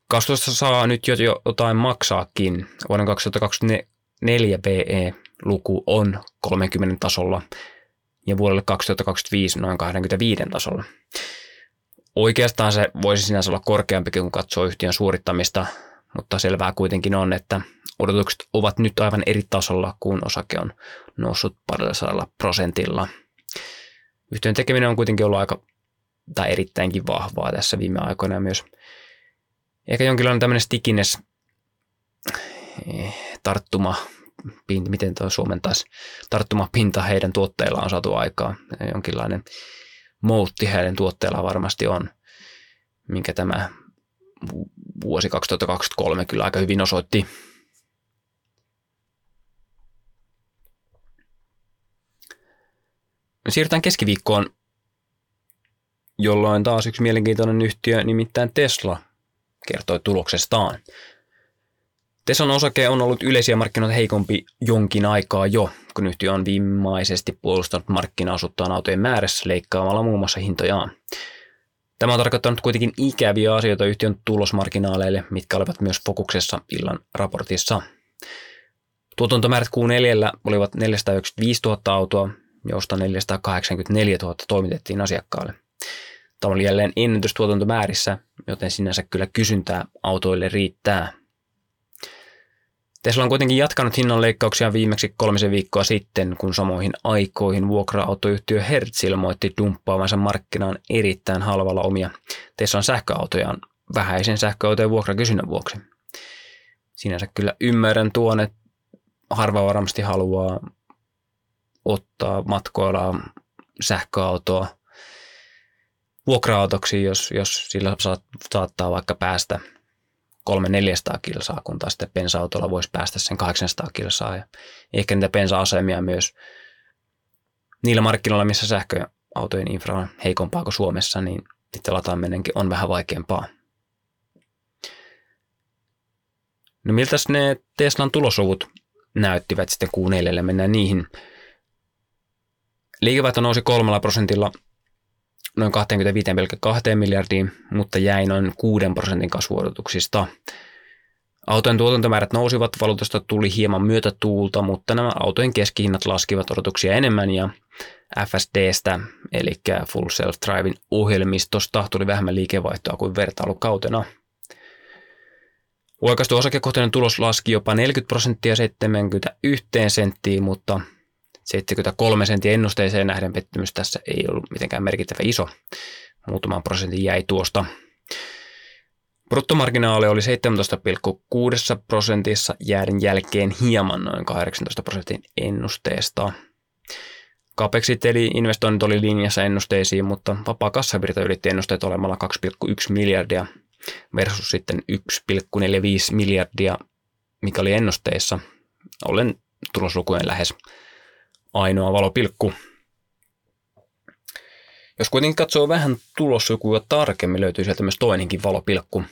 Kasvusta saa nyt jo jotain maksaakin. Vuoden 2022 4 pe luku on 30 tasolla ja vuodelle 2025 noin 25 tasolla. Oikeastaan se voisi sinänsä olla korkeampikin, kun katsoo yhtiön suorittamista, mutta selvää kuitenkin on, että odotukset ovat nyt aivan eri tasolla, kun osake on noussut parilla sadalla prosentilla. Yhtiön tekeminen on kuitenkin ollut aika tai erittäinkin vahvaa tässä viime aikoina myös. Ehkä jonkinlainen tämmöinen stickiness tarttuma, miten tuo suomentaisi, tarttumapinta heidän tuotteillaan on saatu aikaa. Jonkinlainen moutti heidän tuotteillaan varmasti on, minkä tämä vuosi 2023 kyllä aika hyvin osoitti. Siirrytään keskiviikkoon, jolloin taas yksi mielenkiintoinen yhtiö, nimittäin Tesla, kertoi tuloksestaan. Teslan osake on ollut yleisiä markkinoita heikompi jonkin aikaa jo, kun yhtiö on viimaisesti puolustanut markkinaosuuttaan autojen määrässä leikkaamalla muun muassa hintojaan. Tämä on tarkoittanut kuitenkin ikäviä asioita yhtiön tulosmarginaaleille, mitkä olivat myös fokuksessa illan raportissa. Tuotantomäärät Q4 olivat 495 000 autoa, josta 484 000 toimitettiin asiakkaalle. Tämä oli jälleen ennätystuotantomäärissä, joten sinänsä kyllä kysyntää autoille riittää. Tesla on kuitenkin jatkanut hinnanleikkauksia viimeksi kolmisen viikkoa sitten, kun samoihin aikoihin vuokra-autoyhtiö Hertz ilmoitti dumppaavansa markkinaan erittäin halvalla omia Teslan sähköautojaan vähäisen sähköautojen vuokrakysynnän vuoksi. Sinänsä kyllä ymmärrän tuon, että harva varmasti haluaa ottaa matkoilla sähköautoa vuokra-autoksi, jos, jos sillä saattaa vaikka päästä 300-400 kilsaa, kun taas sitten bensa-autolla voisi päästä sen 800 kilsaa. Ja ehkä niitä bensa-asemia myös niillä markkinoilla, missä sähköautojen infra on heikompaa kuin Suomessa, niin sitten lataaminenkin on vähän vaikeampaa. No miltä ne Teslan tulosluvut näyttivät sitten Q4, mennään niihin. Liikevaihto nousi kolmella prosentilla noin 25,2 miljardiin, mutta jäi noin 6 prosentin kasvuodotuksista. Autojen tuotantomäärät nousivat, valuutasta tuli hieman myötätuulta, mutta nämä autojen keskihinnat laskivat odotuksia enemmän ja FSDstä, eli Full Self Driving ohjelmistosta, tuli vähemmän liikevaihtoa kuin vertailukautena. Oikaistu osakekohtainen tulos laski jopa 40 prosenttia 71 senttiin, mutta 73 sentin ennusteeseen nähden pettymys tässä ei ollut mitenkään merkittävä iso. Muutaman prosentin jäi tuosta. Bruttomarginaali oli 17,6 prosentissa jääden jälkeen hieman noin 18 prosentin ennusteesta. Capexit eli investoinnit oli linjassa ennusteisiin, mutta vapaa kassavirta ylitti ennusteet olemalla 2,1 miljardia versus sitten 1,45 miljardia, mikä oli ennusteissa, ollen tuloslukujen lähes ainoa valopilkku. Jos kuitenkin katsoo vähän tuloslukua tarkemmin, löytyy sieltä myös toinenkin valopilkku.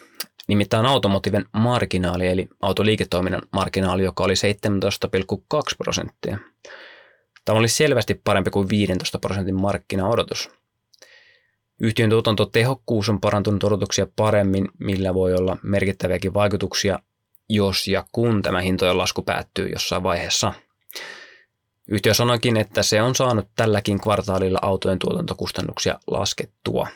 Nimittäin automotiven marginaali, eli autoliiketoiminnan marginaali, joka oli 17,2 prosenttia. Tämä oli selvästi parempi kuin 15 prosentin markkinaodotus. Yhtiön tuotantotehokkuus on parantunut odotuksia paremmin, millä voi olla merkittäviäkin vaikutuksia, jos ja kun tämä hintojen lasku päättyy jossain vaiheessa – Yhtiö sanoikin, että se on saanut tälläkin kvartaalilla autojen tuotantokustannuksia laskettua.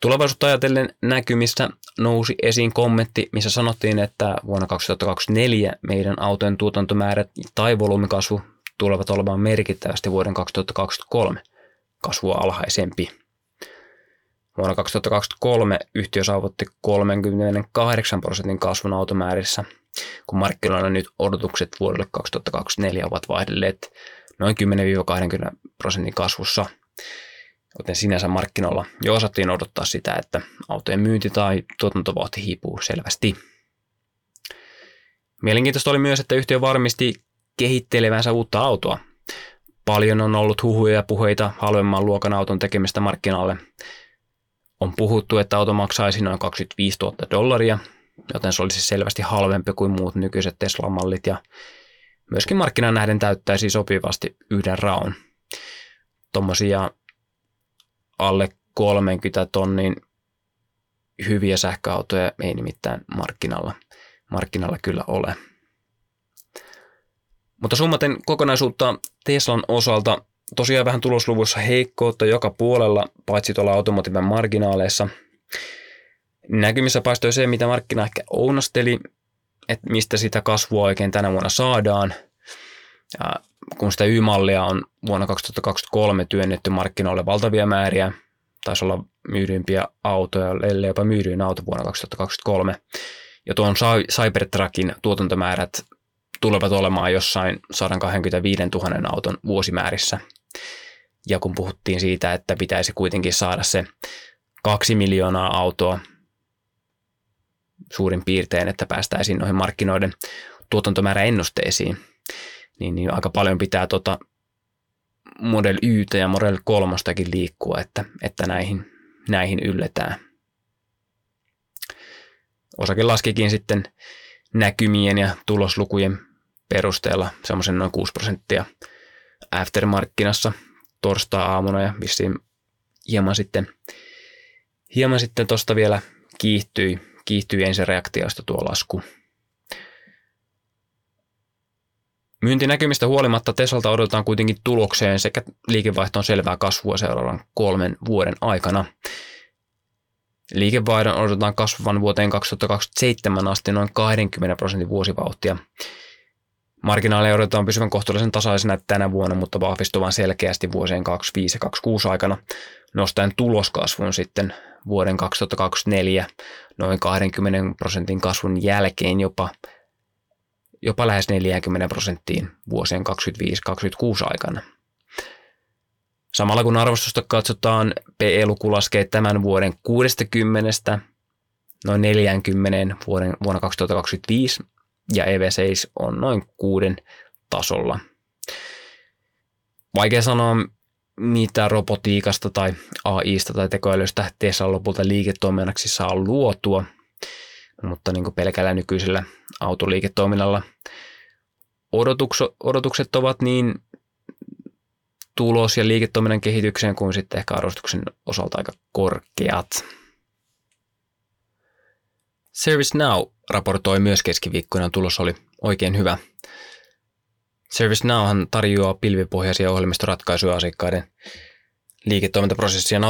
Tulevaisuutta ajatellen näkymissä nousi esiin kommentti, missä sanottiin, että vuonna 2024 meidän autojen tuotantomäärät tai volyymikasvu tulevat olemaan merkittävästi vuoden 2023 kasvua alhaisempi. Vuonna 2023 yhtiö saavutti 38 prosentin kasvun automäärissä, kun markkinoilla nyt odotukset vuodelle 2024 ovat vaihdelleet noin 10-20 prosentin kasvussa – Joten sinänsä markkinoilla jo osattiin odottaa sitä, että autojen myynti tai tuotantovauhti hiipuu selvästi. Mielenkiintoista oli myös, että yhtiö varmisti kehittelevänsä uutta autoa. Paljon on ollut huhuja ja puheita halvemman luokan auton tekemistä markkinalle. On puhuttu, että auto maksaisi noin 25 000 dollaria, joten se olisi selvästi halvempi kuin muut nykyiset Tesla-mallit ja myöskin markkinan nähden täyttäisi sopivasti yhden raun. Tuommoisia alle 30 tonnin hyviä sähköautoja ei nimittäin markkinalla, markkinalla kyllä ole. Mutta summaten kokonaisuutta Teslan osalta tosiaan vähän tulosluvuissa heikkoutta joka puolella, paitsi tuolla automotiiven marginaaleissa. Näkymissä paistoi se, mitä markkina ehkä ounasteli, että mistä sitä kasvua oikein tänä vuonna saadaan. Ja kun sitä Y-mallia on vuonna 2023 työnnetty markkinoille valtavia määriä, taisi olla myydyimpiä autoja, ellei jopa myydyin auto vuonna 2023. Ja tuon Cybertruckin tuotantomäärät tulevat olemaan jossain 125 000 auton vuosimäärissä. Ja kun puhuttiin siitä, että pitäisi kuitenkin saada se kaksi miljoonaa autoa suurin piirtein, että päästäisiin noihin markkinoiden tuotantomääräennusteisiin, niin, niin aika paljon pitää tota Model Y ja Model 3 liikkua, että, että näihin, näihin ylletään. Osake laskikin sitten näkymien ja tuloslukujen perusteella semmoisen noin 6 prosenttia aftermarkkinassa torstai-aamuna ja vissiin hieman sitten, hieman sitten tosta vielä kiihtyi, kiihtyi ensireaktioista tuo lasku. Myyntinäkymistä huolimatta Tesalta odotetaan kuitenkin tulokseen sekä liikevaihtoon selvää kasvua seuraavan kolmen vuoden aikana. Liikevaihdon odotetaan kasvavan vuoteen 2027 asti noin 20 prosentin vuosivauhtia. Marginaaleja odotetaan pysyvän kohtuullisen tasaisena tänä vuonna, mutta vahvistuvan selkeästi vuosien 25 ja 26 aikana, nostaen tuloskasvun sitten vuoden 2024 noin 20 prosentin kasvun jälkeen jopa jopa lähes 40 prosenttiin vuosien 25-26 aikana. Samalla kun arvostusta katsotaan, PE-luku laskee tämän vuoden 60 noin 40 vuoden, vuonna 2025 ja EV6 on noin kuuden tasolla. Vaikea sanoa, mitä robotiikasta tai AIsta tai tekoälystä Tesla lopulta liiketoiminnaksi saa luotua – mutta niin kuin pelkällä nykyisellä autoliiketoiminnalla odotukset ovat niin tulos- ja liiketoiminnan kehitykseen kuin sitten ehkä arvostuksen osalta aika korkeat. ServiceNow raportoi myös keskiviikkoina, tulos oli oikein hyvä. ServiceNowhan tarjoaa pilvipohjaisia ohjelmistoratkaisuja asiakkaiden liiketoimintaprosessien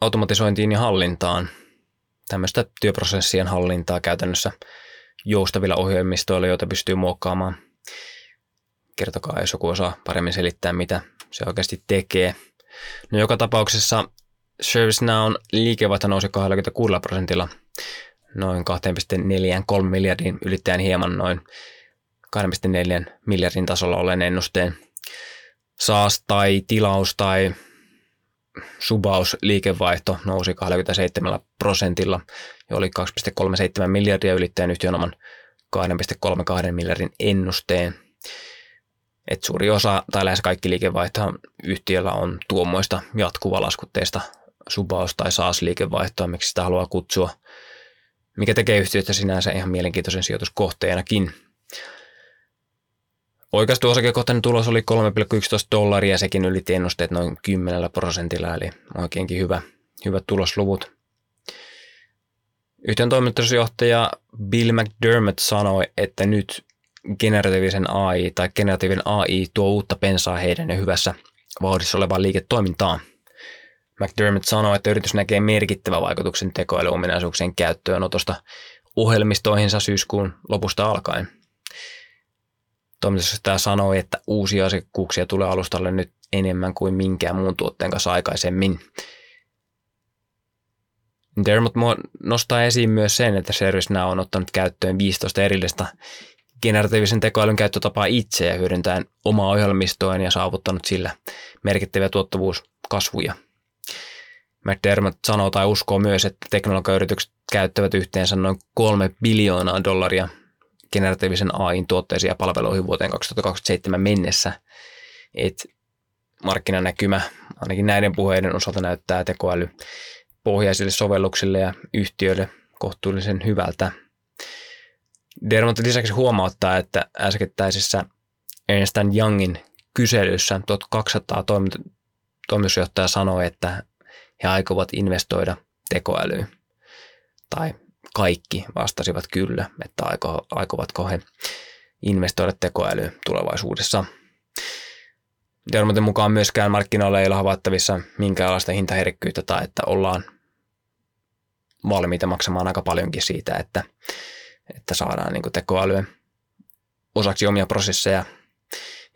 automatisointiin ja hallintaan – tämmöistä työprosessien hallintaa käytännössä joustavilla ohjelmistoilla, joita pystyy muokkaamaan. Kertokaa, jos joku osaa paremmin selittää, mitä se oikeasti tekee. No joka tapauksessa ServiceNow liikevaihto nousi 26 prosentilla noin 2,43 miljardin ylittäen hieman noin 2,4 miljardin tasolla ollen ennusteen. SaaS tai tilaus tai subaus-liikevaihto nousi 27 prosentilla ja oli 2,37 miljardia ylittäen yhtiön oman 2,32 miljardin ennusteen. Et suuri osa tai lähes kaikki liikevaihtoa yhtiöllä on tuommoista jatkuvalaskutteista subaus- tai SaaS-liikevaihtoa, miksi sitä haluaa kutsua, mikä tekee yhtiöstä sinänsä ihan mielenkiintoisen sijoituskohteenakin. Oikaistu osakekohtainen tulos oli 3,11 dollaria, sekin ylitti ennusteet noin 10 prosentilla, eli oikeinkin hyvä, hyvät tulosluvut. Yhtiön toimitusjohtaja Bill McDermott sanoi, että nyt generatiivisen AI tai generatiivinen AI tuo uutta pensaa heidän ja hyvässä vauhdissa olevaan liiketoimintaan. McDermott sanoi, että yritys näkee merkittävän vaikutuksen tekoälyominaisuuksien käyttöönotosta ohjelmistoihinsa syyskuun lopusta alkaen. Toimitusjohtaja sanoi, että uusia asiakkuuksia tulee alustalle nyt enemmän kuin minkään muun tuotteen kanssa aikaisemmin. Dermot nostaa esiin myös sen, että ServiceNow on ottanut käyttöön 15 erillistä generatiivisen tekoälyn käyttötapaa itse ja hyödyntäen omaa ohjelmistoaan ja saavuttanut sillä merkittäviä tuottavuuskasvuja. McDermott sanoo tai uskoo myös, että teknologiayritykset käyttävät yhteensä noin kolme biljoonaa dollaria generatiivisen AIin tuotteisiin ja palveluihin vuoteen 2027 mennessä. Et markkinanäkymä ainakin näiden puheiden osalta näyttää tekoäly pohjaisille sovelluksille ja yhtiöille kohtuullisen hyvältä. Dermot lisäksi huomauttaa, että äskettäisessä Ernst Youngin kyselyssä 1200 toimitusjohtaja sanoi, että he aikovat investoida tekoälyyn. Tai kaikki vastasivat kyllä, että aiko, aikovatko he investoida tekoälyyn tulevaisuudessa. Dermotin mukaan myöskään markkinoilla ei ole havaittavissa minkäänlaista hintaherkkyyttä tai että ollaan valmiita maksamaan aika paljonkin siitä, että, että saadaan niin tekoälyä osaksi omia prosesseja.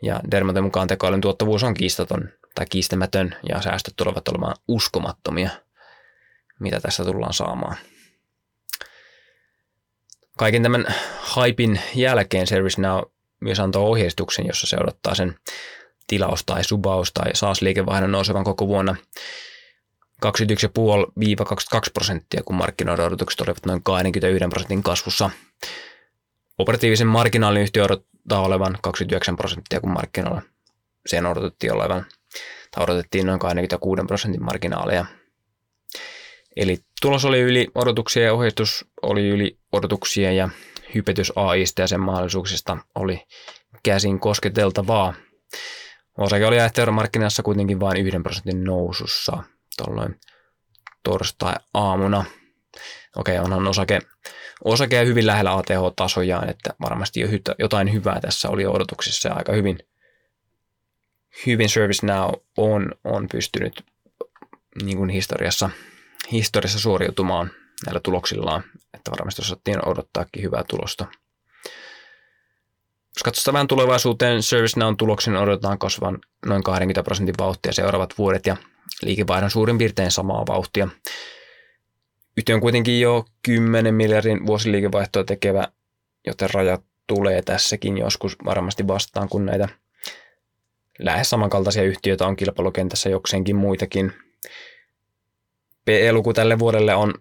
Ja Dermotin mukaan tekoälyn tuottavuus on kiistaton tai kiistämätön ja säästöt tulevat olemaan uskomattomia, mitä tässä tullaan saamaan. Kaiken tämän hypin jälkeen ServiceNow myös antoi ohjeistuksen, jossa se odottaa sen tilaus- tai subaus- tai SaaS-liikevaihdon nousevan koko vuonna 21,5-22 prosenttia, kun markkinoiden odotukset olivat noin 21 prosentin kasvussa. Operatiivisen marginaalin yhtiö odottaa olevan 29 prosenttia, kun markkinoilla sen odotettiin olevan, tai odotettiin noin 26 prosentin marginaaleja. Eli tulos oli yli odotuksia ja ohjeistus oli yli odotuksia ja hypetys AIsta ja sen mahdollisuuksista oli käsin kosketeltavaa. Osake oli markkinassa kuitenkin vain yhden prosentin nousussa tuolloin torstai-aamuna. Okei, onhan osake, osake hyvin lähellä ATH-tasojaan, että varmasti jo jotain hyvää tässä oli odotuksissa aika hyvin, hyvin ServiceNow on, on pystynyt niin kuin historiassa, historiassa suoriutumaan näillä tuloksillaan, että varmasti osattiin odottaakin hyvää tulosta. Jos katsotaan vähän tulevaisuuteen, ServiceNown tuloksen odotetaan kasvavan noin 20 prosentin vauhtia seuraavat vuodet ja liikevaihdon suurin piirtein samaa vauhtia. Yhtiö on kuitenkin jo 10 miljardin vuosiliikevaihtoa tekevä, joten rajat tulee tässäkin joskus varmasti vastaan, kun näitä lähes samankaltaisia yhtiöitä on kilpailukentässä jokseenkin muitakin. PE-luku tälle vuodelle on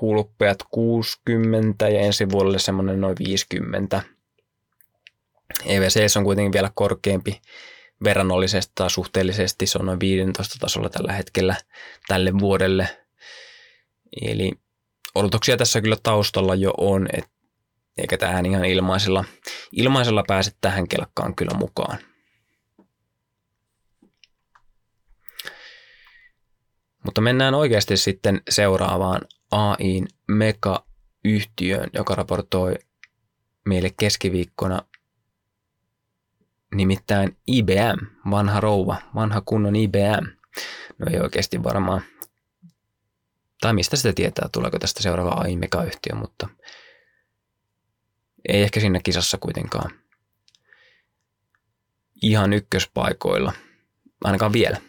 hulppeat 60 ja ensi vuodelle semmoinen noin 50. EVC on kuitenkin vielä korkeampi verrannollisesti tai suhteellisesti. Se on noin 15 tasolla tällä hetkellä tälle vuodelle. Eli odotuksia tässä kyllä taustalla jo on, et, eikä tähän ihan ilmaisella, ilmaisella pääse tähän kelkkaan kyllä mukaan. Mutta mennään oikeasti sitten seuraavaan AIin Mega-yhtiöön, joka raportoi meille keskiviikkona nimittäin IBM, vanha rouva, vanha kunnon IBM. No ei oikeasti varmaan, tai mistä sitä tietää, tuleeko tästä seuraava AI Mega-yhtiö, mutta ei ehkä siinä kisassa kuitenkaan ihan ykköspaikoilla, ainakaan vielä.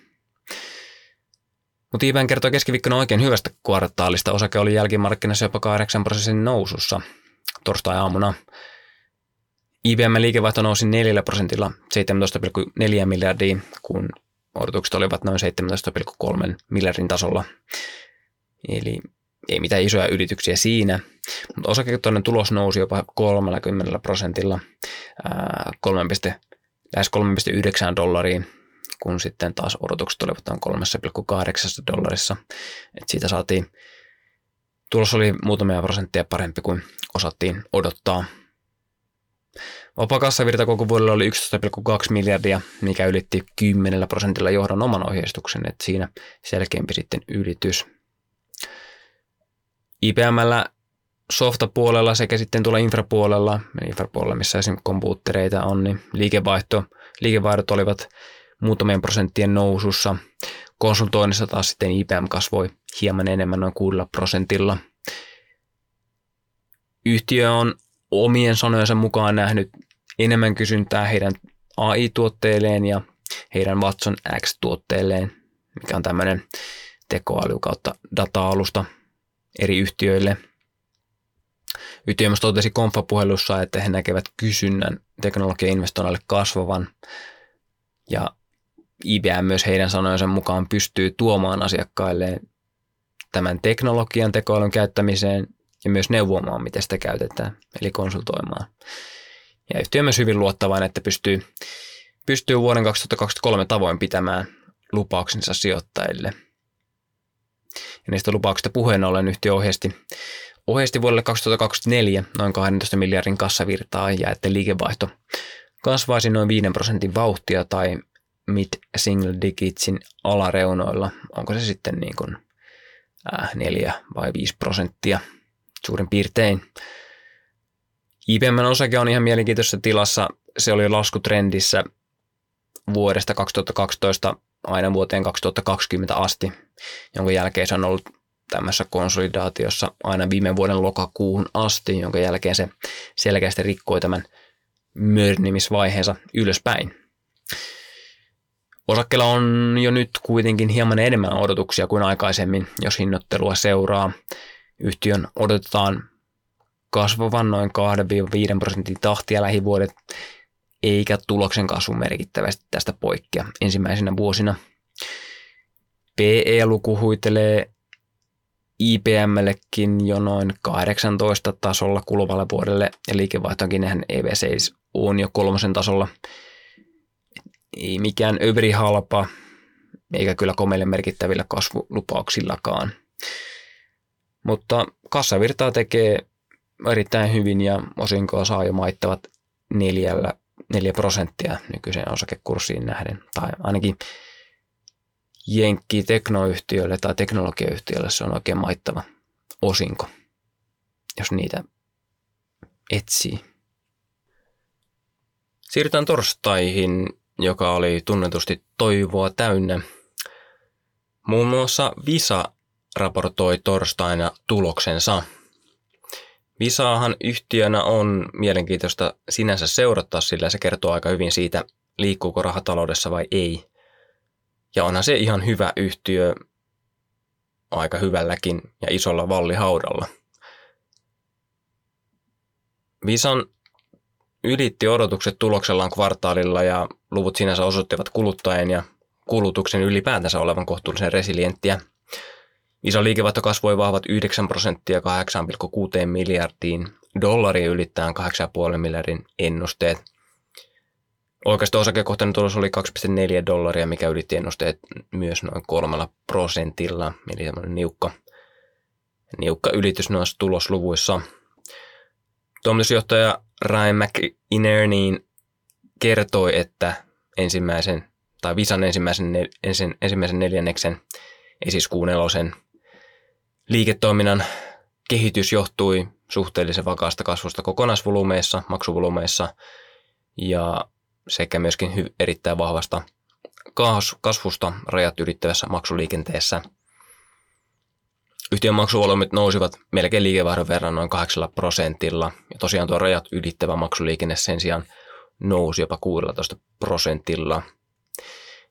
Mutta IBM kertoi keskiviikkona oikein hyvästä kvartaalista. Osake oli jälkimarkkinassa jopa 8 prosentin nousussa torstai-aamuna. IBM-liikevaihto nousi 4 prosentilla 17,4 miljardia, kun odotukset olivat noin 17,3 miljardin tasolla. Eli ei mitään isoja ylityksiä siinä, mutta osaketoinen tulos nousi jopa 30 prosentilla 3, lähes 3,9 dollariin, kun sitten taas odotukset olivat noin 3,8 dollarissa. Et siitä saatiin, tulos oli muutamia prosenttia parempi kuin osattiin odottaa – Vapaa kassavirta koko vuodelle oli 11,2 miljardia, mikä ylitti 10 prosentilla johdon oman ohjeistuksen, että siinä selkeämpi sitten ylitys. IPMllä softapuolella sekä sitten tuolla infrapuolella, infrapuolella missä esimerkiksi kompuuttereita on, niin liikevaihto, liikevaihdot olivat muutamien prosenttien nousussa. Konsultoinnissa taas sitten IPM kasvoi hieman enemmän noin 6 prosentilla. Yhtiö on omien sanojensa mukaan nähnyt enemmän kysyntää heidän AI-tuotteilleen ja heidän Watson X-tuotteelleen, mikä on tämmöinen tekoäly kautta data-alusta eri yhtiöille. Yhtiö myös totesi konfapuhelussa, että he näkevät kysynnän teknologia-investoinneille kasvavan ja IBM myös heidän sanojensa mukaan pystyy tuomaan asiakkaille tämän teknologian tekoälyn käyttämiseen ja myös neuvomaan, miten sitä käytetään, eli konsultoimaan. Ja yhtiö on myös hyvin luottavainen, että pystyy, pystyy vuoden 2023 tavoin pitämään lupauksensa sijoittajille. Ja niistä lupauksista puheen ollen yhtiö ohjeisti, ohjeisti vuodelle 2024 noin 12 miljardin kassavirtaa ja että liikevaihto kasvaisi noin 5 prosentin vauhtia tai mid single digitsin alareunoilla. Onko se sitten niin kuin, äh, 4 vai 5 prosenttia suurin piirtein. IBM osake on ihan mielenkiintoisessa tilassa. Se oli laskutrendissä vuodesta 2012 aina vuoteen 2020 asti, jonka jälkeen se on ollut tämmöisessä konsolidaatiossa aina viime vuoden lokakuuhun asti, jonka jälkeen se selkeästi rikkoi tämän mörnimisvaiheensa ylöspäin. Osakkeella on jo nyt kuitenkin hieman enemmän odotuksia kuin aikaisemmin, jos hinnoittelua seuraa. Yhtiön odotetaan kasvavan noin 2-5 prosentin tahtia lähivuodet, eikä tuloksen kasvu merkittävästi tästä poikkea ensimmäisenä vuosina. PE-luku huitelee IPMllekin jo noin 18 tasolla kuluvalle vuodelle ja liikevaihtoonkin nähän EV6 on jo kolmosen tasolla. Ei mikään överi halpa, eikä kyllä komeille merkittävillä kasvulupauksillakaan. Mutta kassavirtaa tekee erittäin hyvin ja osinkoa saa jo maittavat neljällä, neljä prosenttia nykyiseen osakekurssiin nähden. Tai ainakin jenkki teknoyhtiölle tai teknologiayhtiölle se on oikein maittava osinko, jos niitä etsii. Siirrytään torstaihin, joka oli tunnetusti toivoa täynnä. Muun muassa Visa raportoi torstaina tuloksensa. Visaahan yhtiönä on mielenkiintoista sinänsä seurata, sillä se kertoo aika hyvin siitä, liikkuuko rahataloudessa vai ei. Ja onhan se ihan hyvä yhtiö aika hyvälläkin ja isolla vallihaudalla. Visan ylitti odotukset tuloksellaan kvartaalilla ja luvut sinänsä osoittivat kuluttajien ja kulutuksen ylipäätänsä olevan kohtuullisen resilienttiä – Iso liikevaihto kasvoi vahvat 9 prosenttia 8,6 miljardiin dollaria ylittäen 8,5 miljardin ennusteet. Oikeastaan osakekohtainen tulos oli 2,4 dollaria, mikä ylitti ennusteet myös noin kolmella prosentilla, eli semmoinen niukka, niukka ylitys noissa tulosluvuissa. Toimitusjohtaja Ryan McInerney kertoi, että ensimmäisen tai Visan ensimmäisen, ensin, ensimmäisen neljänneksen, ei siis kuunelosen, Liiketoiminnan kehitys johtui suhteellisen vakaasta kasvusta kokonaisvolumeissa, maksuvolumeissa ja sekä myöskin erittäin vahvasta kasvusta rajat ylittävässä maksuliikenteessä. Yhtiön maksuvolyymit nousivat melkein liikevaihdon verran noin 8 prosentilla ja tosiaan tuo rajat ylittävä maksuliikenne sen sijaan nousi jopa 16 prosentilla.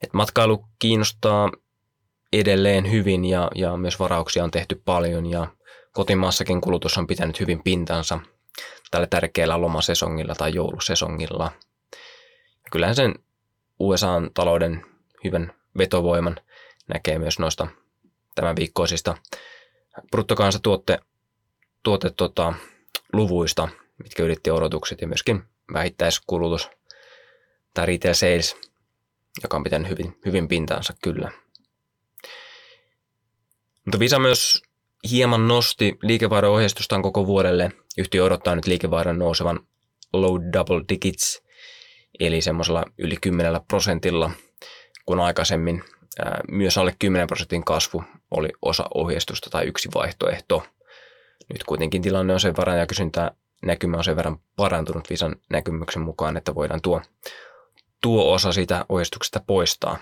Et matkailu kiinnostaa edelleen hyvin ja, ja myös varauksia on tehty paljon ja kotimaassakin kulutus on pitänyt hyvin pintansa tällä tärkeällä lomasesongilla tai joulusesongilla. Kyllähän sen USA-talouden hyvän vetovoiman näkee myös noista tämän viikkoisista bruttokansatuotte tuote, tota, luvuista, mitkä ylitti odotukset ja myöskin vähittäiskulutus tai retail sales, joka on pitänyt hyvin, hyvin pintaansa kyllä. Mutta Visa myös hieman nosti liikevaihdon ohjeistustaan koko vuodelle. Yhtiö odottaa nyt liikevaihdon nousevan low double digits, eli semmoisella yli 10 prosentilla, kun aikaisemmin myös alle 10 prosentin kasvu oli osa ohjeistusta tai yksi vaihtoehto. Nyt kuitenkin tilanne on sen verran ja kysyntä näkymä on sen verran parantunut Visan näkymyksen mukaan, että voidaan tuo, tuo osa siitä ohjeistuksesta poistaa.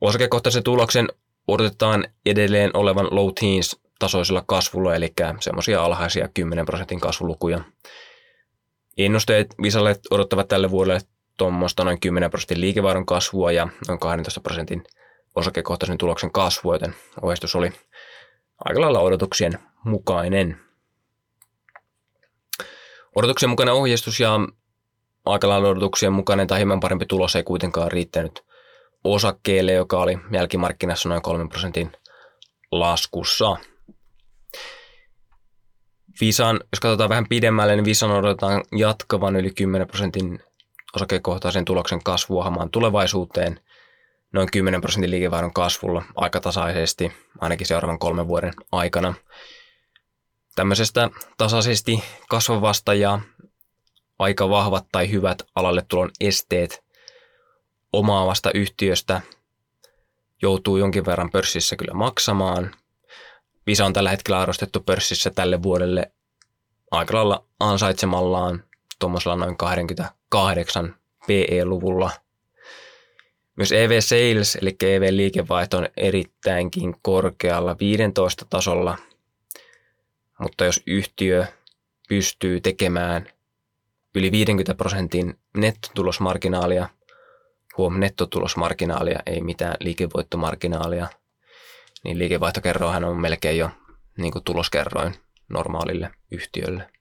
Osakekohtaisen tuloksen odotetaan edelleen olevan low teens tasoisella kasvulla, eli semmoisia alhaisia 10 prosentin kasvulukuja. Ennusteet Visalle odottavat tälle vuodelle tuommoista noin 10 prosentin liikevaihdon kasvua ja noin 12 prosentin osakekohtaisen tuloksen kasvua, joten ohjeistus oli aika lailla odotuksien mukainen. Odotuksien mukainen ohjeistus ja aika lailla odotuksien mukainen tai hieman parempi tulos ei kuitenkaan riittänyt osakkeelle, joka oli jälkimarkkinassa noin 3 prosentin laskussa. Visan, jos katsotaan vähän pidemmälle, niin Visan odotetaan jatkavan yli 10 prosentin osakekohtaisen tuloksen kasvua hamaan tulevaisuuteen noin 10 prosentin liikevaihdon kasvulla aika tasaisesti, ainakin seuraavan kolmen vuoden aikana. Tämmöisestä tasaisesti kasvavasta ja aika vahvat tai hyvät alalle tulon esteet omaavasta yhtiöstä joutuu jonkin verran pörssissä kyllä maksamaan. Visa on tällä hetkellä arvostettu pörssissä tälle vuodelle aika lailla ansaitsemallaan tuommoisella noin 28 PE-luvulla. Myös EV Sales, eli EV-liikevaihto on erittäinkin korkealla 15 tasolla, mutta jos yhtiö pystyy tekemään yli 50 prosentin nettotulosmarginaalia, huom nettotulosmarginaalia, ei mitään liikevoittomarginaalia, niin liikevaihtokerroinhan on melkein jo niin kuin tuloskerroin normaalille yhtiölle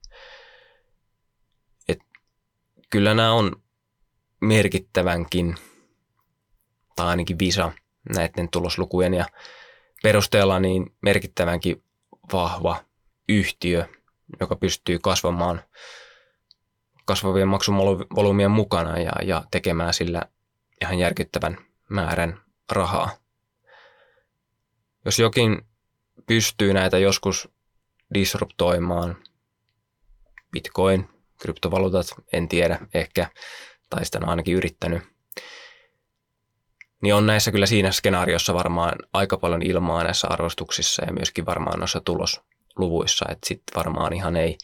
kyllä nämä on merkittävänkin, tai ainakin Visa näiden tuloslukujen ja perusteella niin merkittävänkin vahva yhtiö, joka pystyy kasvamaan kasvavien maksuvolyymien mukana ja, ja tekemään sillä ihan järkyttävän määrän rahaa. Jos jokin pystyy näitä joskus disruptoimaan, Bitcoin, kryptovaluutat, en tiedä, ehkä, tai sitä on ainakin yrittänyt. Niin on näissä kyllä siinä skenaariossa varmaan aika paljon ilmaa näissä arvostuksissa ja myöskin varmaan noissa tulosluvuissa, että sitten varmaan ihan ei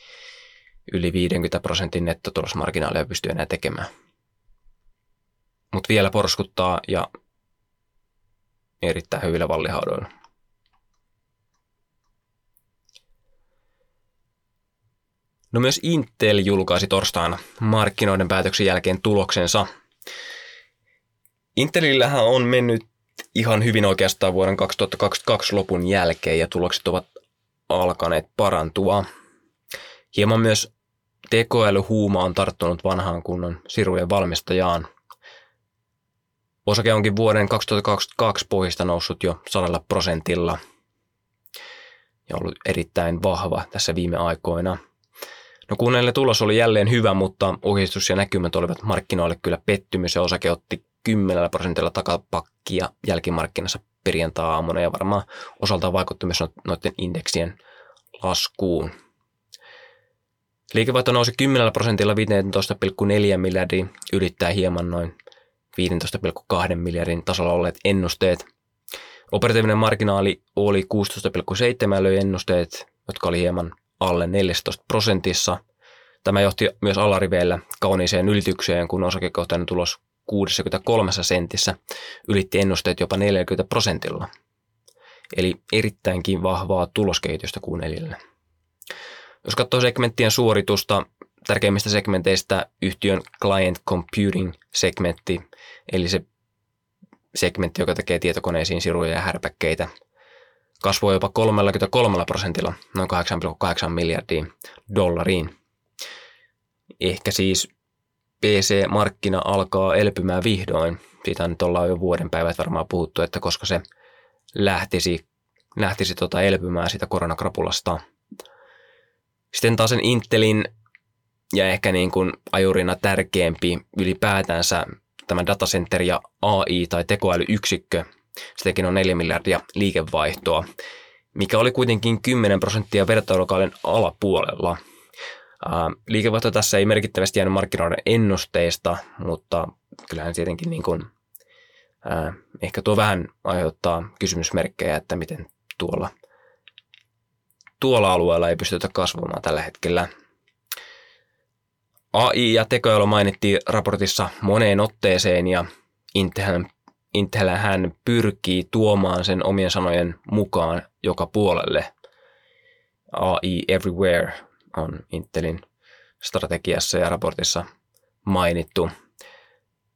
yli 50 prosentin nettotulosmarginaalia pysty enää tekemään. Mutta vielä porskuttaa ja erittäin hyvillä vallihaudoilla. No myös Intel julkaisi torstaina markkinoiden päätöksen jälkeen tuloksensa. Intelillähän on mennyt ihan hyvin oikeastaan vuoden 2022 lopun jälkeen ja tulokset ovat alkaneet parantua. Hieman myös tekoälyhuuma on tarttunut vanhaan kunnon sirujen valmistajaan. Osake onkin vuoden 2022 pohjista noussut jo sadalla prosentilla ja ollut erittäin vahva tässä viime aikoina – No kuunnelle tulos oli jälleen hyvä, mutta ohjeistus ja näkymät olivat markkinoille kyllä pettymys ja osake otti 10 prosentilla takapakkia jälkimarkkinassa perjantai-aamuna ja varmaan osaltaan vaikutti myös noiden indeksien laskuun. Liikevaihto nousi 10 prosentilla 15,4 miljardia, ylittää hieman noin 15,2 miljardin tasolla olleet ennusteet. Operatiivinen marginaali oli 16,7 löi ennusteet, jotka oli hieman alle 14 prosentissa. Tämä johti myös alariveillä kauniiseen ylitykseen, kun osakekohtainen tulos 63 sentissä ylitti ennusteet jopa 40 prosentilla. Eli erittäinkin vahvaa tuloskehitystä kuun elille. Jos katsoo segmenttien suoritusta, tärkeimmistä segmenteistä yhtiön Client Computing-segmentti, eli se segmentti, joka tekee tietokoneisiin siruja ja härpäkkeitä – kasvoi jopa 33 prosentilla, noin 8,8 miljardia dollariin. Ehkä siis PC-markkina alkaa elpymään vihdoin. Siitä nyt ollaan jo vuoden päivät varmaan puhuttu, että koska se lähtisi, lähtisi tota elpymään sitä koronakrapulasta. Sitten taas sen Intelin ja ehkä niin kuin ajurina tärkeämpi ylipäätänsä tämä datacenter ja AI tai tekoälyyksikkö – Sitäkin on 4 miljardia liikevaihtoa, mikä oli kuitenkin 10 prosenttia vertailukauden alapuolella. Liikevaihto tässä ei merkittävästi jäänyt markkinoiden ennusteista, mutta kyllähän tietenkin niin kuin, ää, ehkä tuo vähän aiheuttaa kysymysmerkkejä, että miten tuolla tuolla alueella ei pystytä kasvamaan tällä hetkellä. AI ja tekoäly mainittiin raportissa moneen otteeseen ja Intel, Intel hän pyrkii tuomaan sen omien sanojen mukaan joka puolelle. AI Everywhere on Intelin strategiassa ja raportissa mainittu.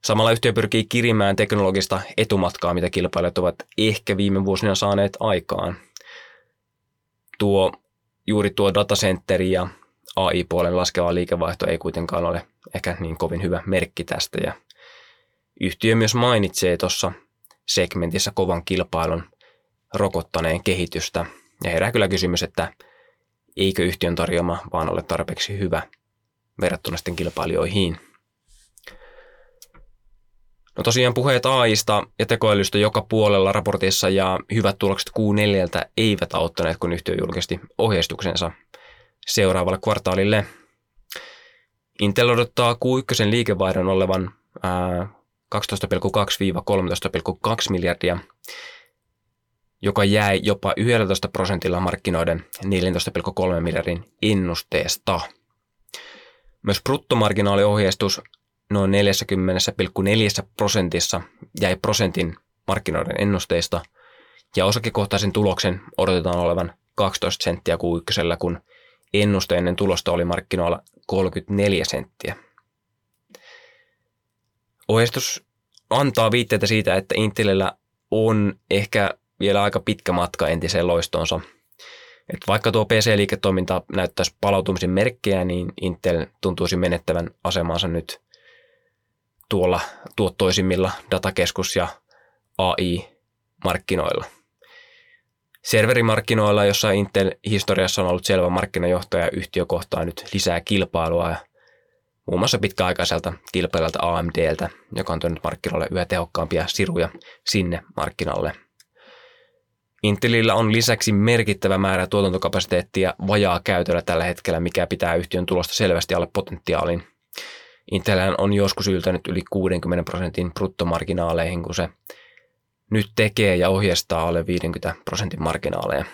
Samalla yhtiö pyrkii kirimään teknologista etumatkaa, mitä kilpailijat ovat ehkä viime vuosina saaneet aikaan. Tuo, juuri tuo datacenteri ja AI-puolen laskeva liikevaihto ei kuitenkaan ole ehkä niin kovin hyvä merkki tästä. Ja yhtiö myös mainitsee tuossa segmentissä kovan kilpailun rokottaneen kehitystä. Ja herää kyllä kysymys, että eikö yhtiön tarjoama vaan ole tarpeeksi hyvä verrattuna sitten kilpailijoihin – No tosiaan puheet AIsta ja tekoälystä joka puolella raportissa ja hyvät tulokset Q4 eivät auttaneet, kun yhtiö julkisti ohjeistuksensa seuraavalle kvartaalille. Intel odottaa Q1 liikevaihdon olevan 12,2-13,2 miljardia, joka jäi jopa 11 prosentilla markkinoiden 14,3 miljardin ennusteesta. Myös bruttomarginaaliohjeistus noin 40,4 prosentissa jäi prosentin markkinoiden ennusteista ja osakekohtaisen tuloksen odotetaan olevan 12 senttiä kuukkysellä, kun ennuste ennen tulosta oli markkinoilla 34 senttiä. Ohjeistus antaa viitteitä siitä, että Intelillä on ehkä vielä aika pitkä matka entiseen loistoonsa. Et vaikka tuo PC-liiketoiminta näyttäisi palautumisen merkkejä, niin Intel tuntuisi menettävän asemansa nyt tuolla tuottoisimmilla datakeskus- ja AI-markkinoilla. Serverimarkkinoilla, jossa Intel historiassa on ollut selvä markkinajohtaja, yhtiö kohtaa nyt lisää kilpailua ja muun muassa pitkäaikaiselta kilpailijalta AMDltä, joka on tuonut markkinoille yhä tehokkaampia siruja sinne markkinalle. Intelillä on lisäksi merkittävä määrä tuotantokapasiteettia vajaa käytöllä tällä hetkellä, mikä pitää yhtiön tulosta selvästi alle potentiaalin. Intel on joskus yltänyt yli 60 prosentin bruttomarginaaleihin, kun se nyt tekee ja ohjeistaa alle 50 prosentin marginaaleja.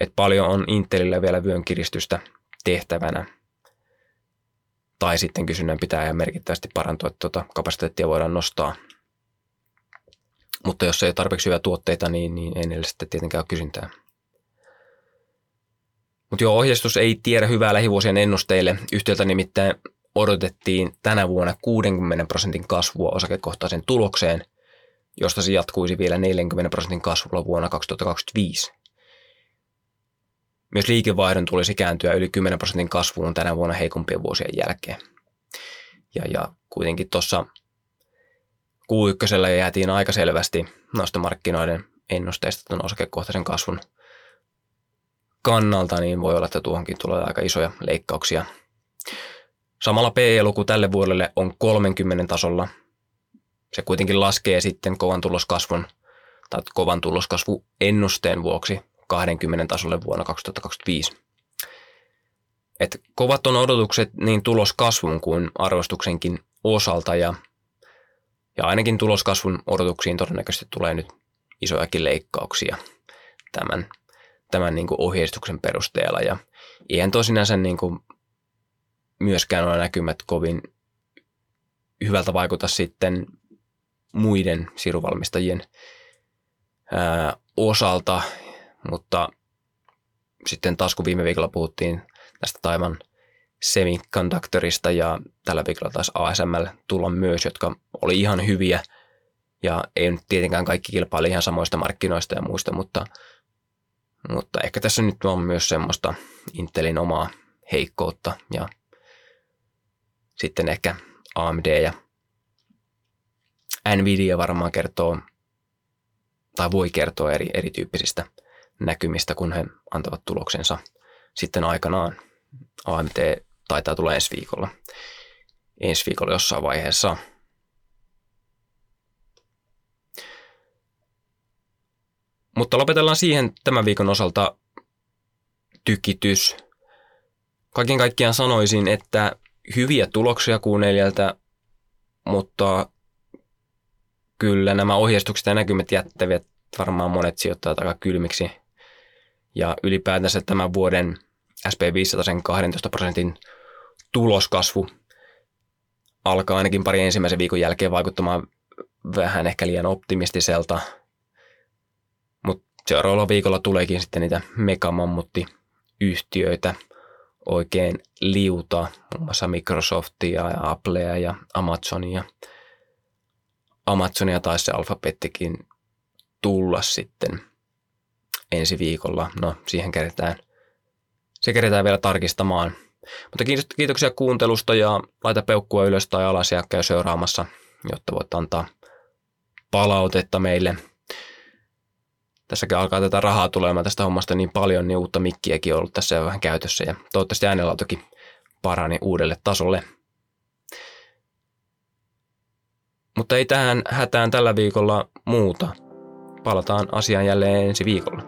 Et paljon on Intelillä vielä vyön kiristystä tehtävänä. Tai sitten kysynnän pitää ja merkittävästi parantua, että tuota kapasiteettia voidaan nostaa. Mutta jos ei ole tarpeeksi hyviä tuotteita, niin, niin ei niille sitten tietenkään ole kysyntää. Mutta joo, ohjeistus ei tiedä hyvää lähivuosien ennusteille. Yhtiöltä nimittäin odotettiin tänä vuonna 60 prosentin kasvua osakekohtaisen tulokseen, josta se jatkuisi vielä 40 prosentin kasvulla vuonna 2025. Myös liikevaihdon tulisi kääntyä yli 10 prosentin kasvuun tänä vuonna heikompien vuosien jälkeen. Ja, ja kuitenkin tuossa Q1 jäätiin aika selvästi noista markkinoiden ennusteista tuon osakekohtaisen kasvun kannalta, niin voi olla, että tuohonkin tulee aika isoja leikkauksia Samalla PE-luku tälle vuodelle on 30 tasolla. Se kuitenkin laskee sitten kovan tuloskasvun tai kovan tuloskasvu ennusteen vuoksi 20 tasolle vuonna 2025. Et kovat on odotukset niin tuloskasvun kuin arvostuksenkin osalta ja, ja ainakin tuloskasvun odotuksiin todennäköisesti tulee nyt isojakin leikkauksia tämän, tämän niin kuin ohjeistuksen perusteella. Ja eihän tosinaan niin kuin myöskään ole näkymät kovin hyvältä vaikuta sitten muiden siruvalmistajien ää, osalta, sitten taas kun viime viikolla puhuttiin tästä Taivan semiconductorista ja tällä viikolla taas ASML tulla myös, jotka oli ihan hyviä ja ei nyt tietenkään kaikki kilpaili ihan samoista markkinoista ja muista, mutta, mutta ehkä tässä nyt on myös semmoista Intelin omaa heikkoutta ja sitten ehkä AMD ja Nvidia varmaan kertoo tai voi kertoa eri, erityyppisistä näkymistä, kun he antavat tuloksensa sitten aikanaan. AMT taitaa tulla ensi viikolla. Ensi viikolla jossain vaiheessa. Mutta lopetellaan siihen tämän viikon osalta tykitys. Kaiken kaikkiaan sanoisin, että hyviä tuloksia Q4, mutta kyllä nämä ohjeistukset ja näkymät jättävät varmaan monet sijoittajat aika kylmiksi. Ja ylipäätänsä tämän vuoden SP500 12 prosentin tuloskasvu alkaa ainakin pari ensimmäisen viikon jälkeen vaikuttamaan vähän ehkä liian optimistiselta. Mutta seuraavalla viikolla tuleekin sitten niitä megamammutti-yhtiöitä oikein liuta, muun muassa Microsoftia ja Applea ja Amazonia. Amazonia taisi se alfabettikin tulla sitten ensi viikolla. No, siihen keretään, se keretään vielä tarkistamaan. Mutta kiitoksia kuuntelusta ja laita peukkua ylös tai alas ja käy seuraamassa, jotta voit antaa palautetta meille. Tässäkin alkaa tätä rahaa tulemaan tästä hommasta niin paljon, niin uutta mikkiäkin on ollut tässä vähän käytössä ja toivottavasti äänenlaatukin parani uudelle tasolle. Mutta ei tähän hätään tällä viikolla muuta. Palataan asiaan jälleen ensi viikolla.